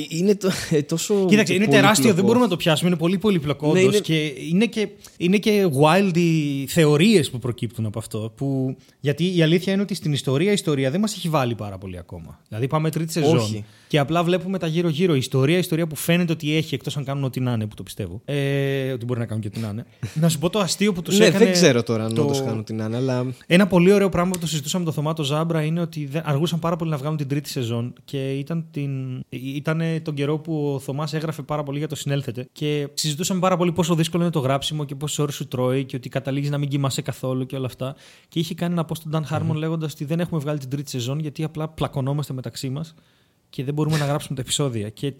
είναι το, ε, τόσο. Κοίταξε, είναι πολύπλοκο. τεράστιο, δεν μπορούμε να το πιάσουμε. Είναι πολύ πολύπλοκο Ναι, όντως, είναι- και, είναι και είναι και wild οι θεωρίες που προκύπτουν από αυτό. Που, γιατί η αλήθεια είναι ότι στην ιστορία η ιστορία δεν μας έχει βάλει πάρα πολύ ακόμα. Δηλαδή πάμε τρίτη σεζόν Όχι. και απλά βλέπουμε τα γύρω-γύρω. Η ιστορία, η ιστορία που φαίνεται ότι έχει, εκτός αν κάνουν ό,τι να είναι, που το πιστεύω. Ε, ότι μπορεί να κάνουν και ό,τι να είναι. να σου πω το αστείο που τους Ναι, έκανε... δεν ξέρω τώρα αν το- όντως κάνουν την Άννα, αλλά. Ένα πολύ ωραίο πράγμα που το συζητούσαμε με τον Θωμάτο Ζάμπρα είναι ότι δεν- αργούσαν πάρα πολύ να βγάλουν την τρίτη σεζόν και ήταν, την... ήταν τον καιρό που ο Θωμάς έγραφε πάρα πολύ για το συνέλθετε. Και συζητούσαμε πάρα πολύ πόσο δύσκολο είναι το γράψιμο και πόσες ώρες σου τρώει και ότι καταλήγεις να μην κοιμάσαι καθόλου και όλα αυτά. Και είχε κάνει ένα post στον Dan Harmon λέγοντας ότι δεν έχουμε βγάλει την τρίτη σεζόν γιατί απλά πλακωνόμαστε μεταξύ μας και δεν μπορούμε να γράψουμε τα επεισόδια. Και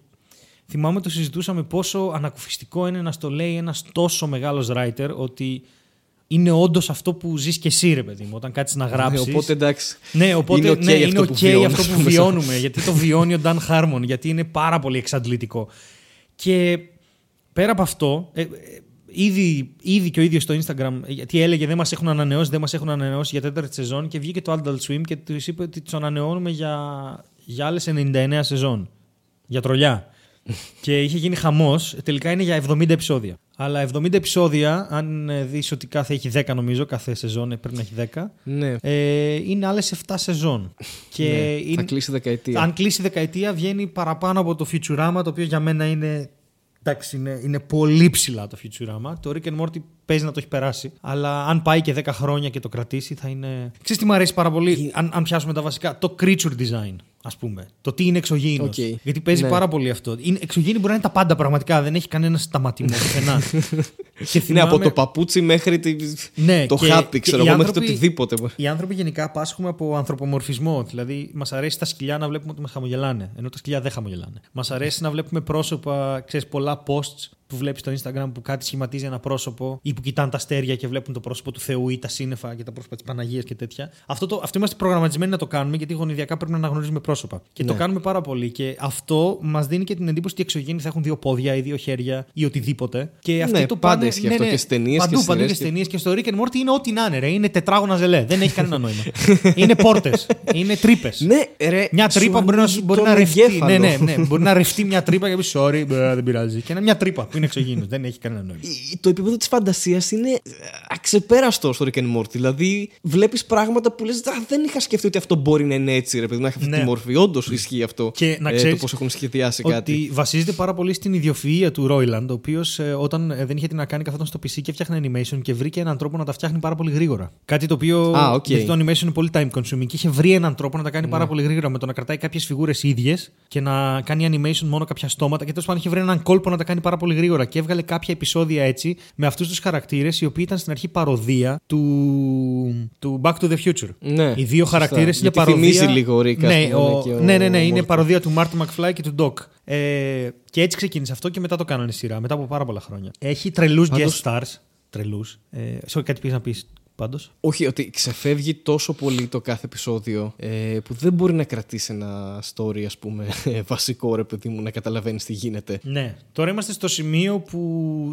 θυμάμαι το συζητούσαμε πόσο ανακουφιστικό είναι να στο λέει ένας τόσο μεγάλος writer ότι είναι όντως αυτό που ζεις και εσύ, ρε παιδί μου, όταν κάτσεις να γράψεις. Ναι, οπότε εντάξει. Ναι, οπότε Είναι οκ ναι, αυτό είναι που οκ βιώνεις, αυτό ας που πούμε. βιώνουμε. γιατί το βιώνει ο Dan Harmon, γιατί είναι πάρα πολύ εξαντλητικό. Και πέρα από αυτό, ε, ε, ήδη, ήδη και ο ίδιος στο Instagram, ε, γιατί έλεγε δεν μας έχουν ανανεώσει, δεν μας έχουν ανανεώσει για τέταρτη σεζόν και βγήκε το Adult Swim και τους είπε ότι τους ανανεώνουμε για, για άλλες 99 σεζόν. Για τρολιά. Και είχε γίνει χαμός. Τελικά είναι για 70 επεισόδια. Αλλά 70 επεισόδια, αν δεις ότι κάθε έχει 10 νομίζω, κάθε σεζόν ε, πρέπει να έχει 10. Ναι. Ε, είναι άλλες 7 σεζόν. Και Ναι, είναι- Θα κλείσει δεκαετία. αν κλείσει δεκαετία, βγαίνει παραπάνω από το Futurama, το οποίο για μένα είναι. Εντάξει, είναι, είναι πολύ ψηλά το Futurama. Το Rick and Morty παίζει να το έχει περάσει. Αλλά αν πάει και 10 χρόνια και το κρατήσει, θα είναι. Ξέρεις τι μου αρέσει πάρα πολύ, αν, αν πιάσουμε τα βασικά. Το creature design, ας πούμε. Το τι είναι εξωγήινος. Οκ. Γιατί παίζει Ναι. πάρα πολύ αυτό. Είναι, εξωγήινοι μπορεί να είναι τα πάντα πραγματικά. Δεν έχει κανένα σταματημό πουθενά. και Ναι, θυμάμαι- από το παπούτσι μέχρι τη... Ναι, το και- χάπι, και ξέρω οι εγώ, μέχρι το άνθρωποι- οτιδήποτε. Οι άνθρωποι γενικά πάσχουμε από ανθρωπομορφισμό. Δηλαδή, μας αρέσει τα σκυλιά να βλέπουμε ότι μας χαμογελάνε. Ενώ τα σκυλιά δεν χαμογελάνε. Μας αρέσει να βλέπουμε πρόσωπα, ξέρεις, πολλά posts που βλέπεις στο Instagram που κάτι σχηματίζει ένα πρόσωπο ή που κοιτάνε τα αστέρια και βλέπουν το πρόσωπο του Θεού ή τα σύννεφα και τα πρόσωπα της Παναγίας και τέτοια. Αυτό, το, αυτό είμαστε προγραμματισμένοι να το κάνουμε γιατί γονιδιακά πρέπει να αναγνωρίζουμε πρόσωπα. Και το Ναι. κάνουμε πάρα πολύ. Και αυτό μας δίνει και την εντύπωση ότι οι εξωγήινοι θα έχουν δύο πόδια ή δύο χέρια ή οτιδήποτε. Και αυτοί Ναι, το πάντα πάνε- ισχύει αυτό και στις ταινίες Παντού, και στις παντού και σειρές στις και- ταινίες και στο Rick and Morty είναι ό,τι να είναι. Ρε. Είναι τετράγωνα ζελέ. Δεν έχει κανένα νόημα. είναι πόρτες. Είναι τρύπες. Ναι, ρε, Μια σου τρύπα μπορεί να, ανοίγει μπορεί τον να ρευτεί. εγκέφαλο. Ναι, ναι, ναι. μπορεί να ρευτεί μια τρύπα και να πεις sorry, μπρε, δεν πειράζει. Και είναι μια τρύπα που είναι εξωγήινος. δεν έχει κανένα νόημα. Η- Το επίπεδο της φαντασίας είναι ε, αξεπέραστο στο Rick and Morty. Δηλαδή, βλέπεις πράγματα που λες: Δεν είχα σκεφτεί ότι αυτό μπορεί να είναι έτσι, ρε παιδί, να έχει αυτή Ναι. τη μορφή. Όντως ισχύει αυτό. Και να ε, ξέρεις το πώς έχουν σχεδιάσει κάτι. Ότι βασίζεται πάρα πολύ στην ιδιοφυΐα του Ρόιλαντ, ο οποίος όταν ε, δεν είχε τι να κάνει καθόταν στο PC και έφτιαχνε animation και βρήκε έναν τρόπο να τα φτιάχνει πάρα πολύ γρήγορα. Κάτι το οποίο. Α, οκ. Γιατί το animation είναι πολύ time consuming και είχε βρει έναν τρόπο να τα κάνει Ναι. πάρα πολύ γρήγορα με το να κρατάει κάποιες φιγούρες ίδιες και να κάνει animation μόνο κάποια στόματα. Και τέλος πάντων είχε βρει έναν κόλπο να τα κάνει πάρα πολύ γρήγορα. Και έβγαλε κάποια επεισόδια έτσι με αυτούς τους χαρακτήρες οι οποίοι ήταν στην αρχή παροδία του, του Back to the Future. Ναι, Οι δύο σωστά. χαρακτήρες είναι Γιατί παροδία. θυμίζει λίγο ο Rick, ας ναι, πούμε, ο- και ο ναι, ναι, ναι, είναι Morty. παροδία του Marty McFly και του Doc. Ε, και έτσι ξεκίνησε αυτό και μετά το κάνανε σειρά, μετά από πάρα πολλά χρόνια. Έχει τρελούς Πάντως- guest stars. Τρελούς. Ε, sorry, κάτι πήγες να πεις πάντως. Όχι, ότι ξεφεύγει τόσο πολύ το κάθε επεισόδιο ε, που δεν μπορεί να κρατήσει ένα story, ας πούμε, βασικό ρε παιδί μου, να καταλαβαίνεις τι γίνεται. Ναι. Τώρα είμαστε στο σημείο που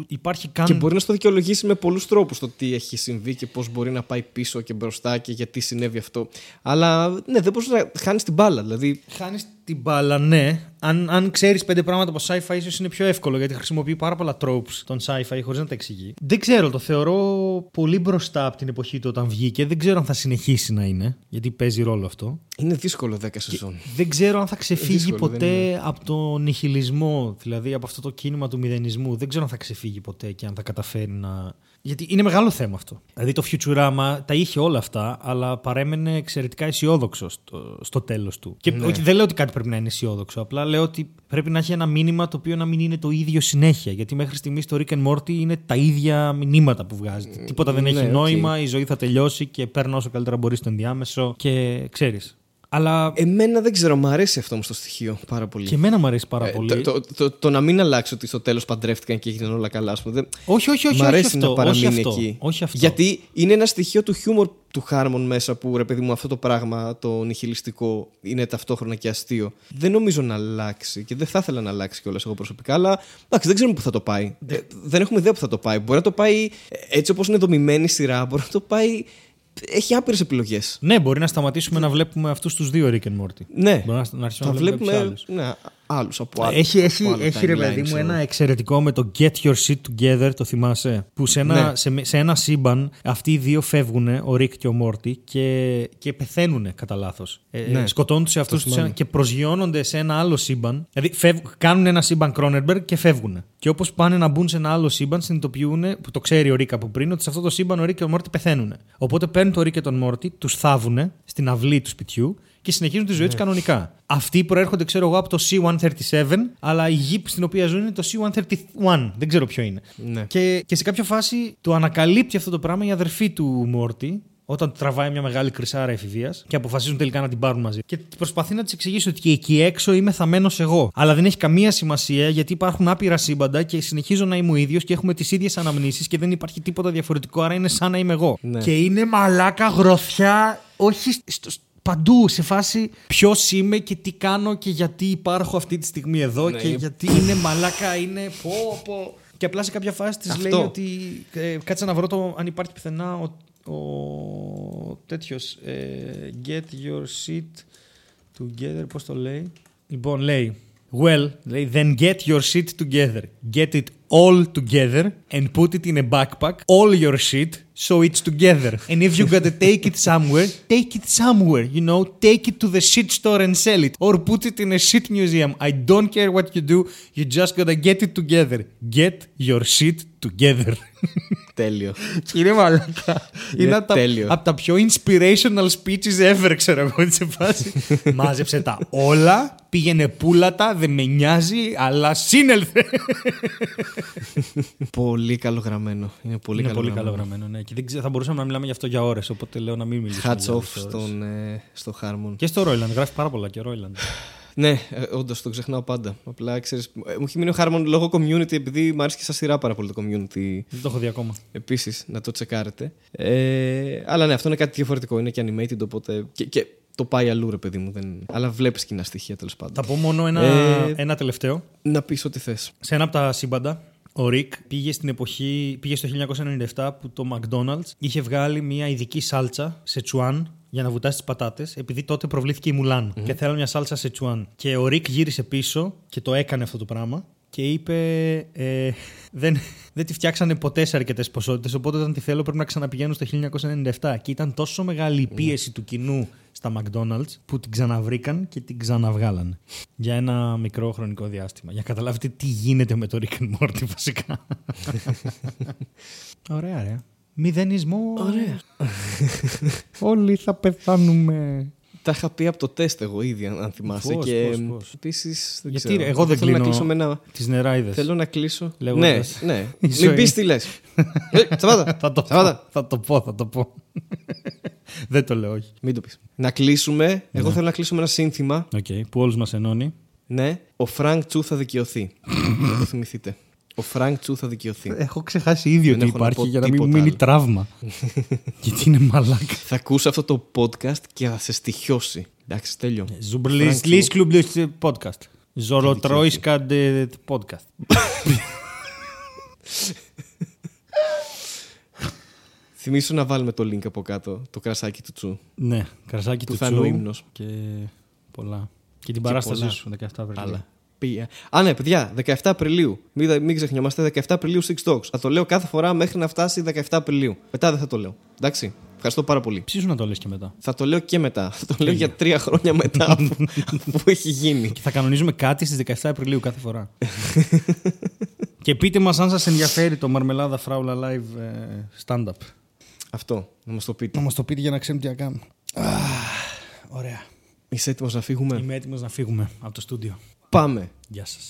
υπάρχει καν. Και μπορεί να στο δικαιολογήσει με πολλούς τρόπους το τι έχει συμβεί και πώς μπορεί να πάει πίσω και μπροστά και γιατί συνέβη αυτό. Αλλά ναι, δεν μπορείς να χάνεις την μπάλα. Δηλαδή, Χάνεις την μπάλα, ναι. Αν, αν ξέρεις πέντε πράγματα από sci-fi, ίσως είναι πιο εύκολο γιατί χρησιμοποιεί πάρα πολλά tropes των sci-fi χωρίς να τα εξηγεί. Δεν ξέρω, το θεωρώ πολύ μπροστά από την εποχή του όταν βγήκε. Δεν ξέρω αν θα συνεχίσει να είναι, γιατί παίζει ρόλο αυτό. Είναι δύσκολο 10 σεζόν. Δεν ξέρω αν θα ξεφύγει δύσκολο, δεν ποτέ από τον νιχιλισμό, δηλαδή από αυτό το κίνημα του μηδενισμού. Δεν ξέρω αν θα ξεφύγει ποτέ και αν θα καταφέρει να. Γιατί είναι μεγάλο θέμα αυτό. Δηλαδή το Futurama τα είχε όλα αυτά, αλλά παρέμενε εξαιρετικά αισιόδοξο στο, στο τέλος του. Και Ναι. όχι, δεν λέω ότι κάτι πρέπει να είναι αισιόδοξο. Απλά λέω ότι πρέπει να έχει ένα μήνυμα το οποίο να μην είναι το ίδιο συνέχεια. Γιατί μέχρι στιγμής το Rick and Morty είναι τα ίδια μηνύματα που βγάζει. Τίποτα δεν ναι, έχει οκ. νόημα, η ζωή θα τελειώσει και πέρνα όσο καλύτερα μπορείς στο ενδιάμεσο και ξέρεις. Αλλά Εμένα δεν ξέρω, μου αρέσει αυτό μου στο στοιχείο πάρα πολύ. και εμένα μου αρέσει πάρα Ε, πολύ. το, το, το, το να μην αλλάξει ότι στο τέλος παντρεύτηκαν και έγιναν όλα καλά, ας πούμε. δεν- Όχι, όχι, όχι. Μ' όχι αρέσει αυτό, να παραμείνει όχι αυτό, εκεί. Όχι αυτό. Γιατί είναι ένα στοιχείο του χιούμορ του Χάρμον μέσα που ρε παιδί μου αυτό το πράγμα, το νιχιλιστικό, είναι ταυτόχρονα και αστείο. Δεν νομίζω να αλλάξει και δεν θα ήθελα να αλλάξει κιόλας εγώ προσωπικά, αλλά εντάξει, δεν ξέρουμε πού θα το πάει. Ε, δεν έχουμε ιδέα πού θα το πάει. Μπορεί να το πάει ε, έτσι όπως είναι δομημένη η σειρά, μπορεί να το πάει. Έχει άπειρες επιλογές. Ναι, μπορεί να σταματήσουμε να βλέπουμε αυτούς τους δύο Rick and Morty. Ναι, Μπορεί να, να αρχίσουμε θα να βλέπουμε, βλέπουμε τους άλλους. ναι, άλλους από άλλους, Έχει, από έχει, άλλα έχει ρε timelines, παιδί μου ξέρω. ένα εξαιρετικό με το Get Your Shit Together, το θυμάσαι. Που σε ένα, Ναι. σε, σε ένα σύμπαν αυτοί οι δύο φεύγουν, ο Rick και ο Μόρτι, και, και πεθαίνουν κατά λάθος. Ε, Ναι. σκοτώνουν του εαυτού Το τους θυμάμαι. και προσγειώνονται σε ένα άλλο σύμπαν. Δηλαδή φεύ, κάνουν ένα σύμπαν Κρόνερμπεργκ και φεύγουν. Και όπως πάνε να μπουν σε ένα άλλο σύμπαν, συνειδητοποιούν, που το ξέρει ο Rick από πριν, ότι σε αυτό το σύμπαν ο Rick και ο Μόρτι πεθαίνουν. Οπότε παίρνουν τον Rick και τον Μόρτι, τους θάβουν στην αυλή του σπιτιού και συνεχίζουν τη ζωή Ναι. του κανονικά. Αυτοί προέρχονται, ξέρω εγώ, από το C-137, αλλά η γη στην οποία ζουν είναι το C-131. Δεν ξέρω ποιο είναι. Ναι. Και, και σε κάποια φάση το ανακαλύπτει αυτό το πράγμα η αδερφή του Μόρτι, όταν του τραβάει μια μεγάλη κρυσάρα εφηβείας και αποφασίζουν τελικά να την πάρουν μαζί. Και προσπαθεί να της εξηγήσει ότι και εκεί έξω είμαι θαμένος εγώ. Αλλά δεν έχει καμία σημασία γιατί υπάρχουν άπειρα σύμπαντα και συνεχίζω να είμαι ο ίδιος και έχουμε τις ίδιες αναμνήσεις και δεν υπάρχει τίποτα διαφορετικό, άρα είναι σαν να είμαι εγώ. Ναι. Και είναι μαλάκα γροθιά, όχι στο, παντού σε φάση ποιος είμαι και τι κάνω και γιατί υπάρχω αυτή τη στιγμή εδώ Ναι, και είναι- γιατί είναι μαλάκα, είναι πω πω. Και απλά σε κάποια φάση της Αυτό. λέει ότι. Ε, κάτσε να βρω το, αν υπάρχει πουθενά ο, ο τέτοιος. Ε, get your shit together. Πώς το λέει. Λοιπόν, λέει. Well, λέει, then get your shit together. Get it all together and put it in a backpack. All your shit so it's together. And if you gotta take it somewhere, take it somewhere. You know, take it to the shit store and sell it. Or put it in a shit museum. I don't care what you do. You just gotta get it together. Get your shit together. Τέλειο. Είναι μαλάκα. Είναι Είναι από τα, τέλειο. απ' τα πιο inspirational speeches ever, ξέρω εγώ, σε φάση. Μάζεψε τα όλα, πήγαινε πούλατα, δεν με νοιάζει, αλλά σύνελθε. Πολύ καλογραμμένο. Είναι πολύ Είναι πολύ καλογραμμένο. καλό γραμμένο, ναι. Και δεν ξέρω, θα μπορούσαμε να μιλάμε γι' αυτό για ώρες, οπότε λέω να μην μιλήσουμε. Hats για off άλλες ώρες. στον, ε, στο Harmon. Και στο Royland, γράφεις πάρα πολλά και Royland. Ναι, όντως το ξεχνάω πάντα. Απλά ξέρεις, μου έχει μείνει ο Harmon λόγω Community, επειδή μου άρεσε και σαν σειρά πάρα πολύ το Community. δεν το έχω δει ακόμα. Επίσης, να το τσεκάρετε. Ε, αλλά ναι, αυτό είναι κάτι διαφορετικό. Είναι και animated, οπότε. Και, και το πάει αλλού, ρε παιδί μου. Δεν... Αλλά βλέπεις κοινά στοιχεία τέλος πάντων. Θα πω μόνο ένα, Ε, ένα τελευταίο. Να πεις ό,τι θες. Σε ένα από τα σύμπαντα, ο Rick πήγε στην εποχή, πήγε στο 1997 που το McDonald's είχε βγάλει μια ειδική σάλτσα Szechuan για να βουτάς τις πατάτες, επειδή τότε προβλήθηκε η Mulan και θέλανε μια σάλτσα Szechuan. Και ο Rick γύρισε πίσω και το έκανε αυτό το πράγμα και είπε. Ε, δεν, δεν τη φτιάξανε ποτέ σε αρκετές ποσότητες. Οπότε όταν τη θέλω πρέπει να ξαναπηγαίνω στο 1997. Και ήταν τόσο μεγάλη η πίεση του κοινού στα McDonald's που την ξαναβρήκαν και την ξαναβγάλανε. Για ένα μικρό χρονικό διάστημα. Για να καταλάβετε τι γίνεται με το Rick and Morty βασικά. ωραία, ρε. Μηδενισμό. Ωραία. Όλοι θα πεθάνουμε. Τα είχα πει από το τεστ εγώ ήδη, αν αν θυμάσαι. Πώς, και πώς, πώς. επίση. Γιατί ρε, εγώ δεν θέλω να κλείνω κλείσω με ένα. τις νεράιδες. Θέλω να κλείσω. Λέγοντας. Ναι, ναι. Η Μην ζωή. πεις τι λες. Σταμάτα. θα, το πω, Σταμάτα. θα το πω, θα το πω. δεν το λέω, όχι. Μην το πεις. Να κλείσουμε. Ναι. Εγώ θέλω να κλείσω με ένα σύνθημα. Okay, που όλους μας ενώνει. Ναι, ο Φρανκ Τσου θα δικαιωθεί. Να το θυμηθείτε. Ο Φρανκ Τσου θα δικαιωθεί. Έχω ξεχάσει ήδη Δεν ότι έχω να υπάρχει πω για να μην μου τίποτα μείνει άλλο. τραύμα. Γιατί είναι μαλάκα. θα ακούσει αυτό το podcast και θα σε στοιχιώσει. Εντάξει, τέλειο. Ζουμπλής Λύς Κλουμπλής podcast. Ζωροτρόισκα podcast. Θυμήσου να βάλουμε το link από κάτω, το κρασάκι του Τσου. Ναι, κρασάκι Που του θα είναι ο Τσου ύμνος. και πολλά. Και την παράστασή πολλά. σου 17 Απριλίου. Άλλα. Πήγε. Α, ναι, παιδιά, 17 Απριλίου. Μην, μην ξεχνιόμαστε, 17 Απριλίου Six Talks. Θα το λέω κάθε φορά μέχρι να φτάσει 17 Απριλίου. Μετά δεν θα το λέω. Εντάξει. Ευχαριστώ πάρα πολύ. Ψήσου να το λες και μετά. Θα το λέω και μετά. Θα το λέω για τρία χρόνια μετά που, που έχει γίνει. Και θα κανονίζουμε κάτι στις 17 Απριλίου κάθε φορά. και πείτε μας αν σας ενδιαφέρει το Μαρμελάδα Φράουλα Live ε, stand-up. Αυτό, να μας το πείτε. Να μας το πείτε για να ξέρουμε τι να κάνουμε. Ωραία. Είσαι έτοιμος να φύγουμε; Είμαι έτοιμος να φύγουμε από το στούντιο. Πάμε. Γεια σας.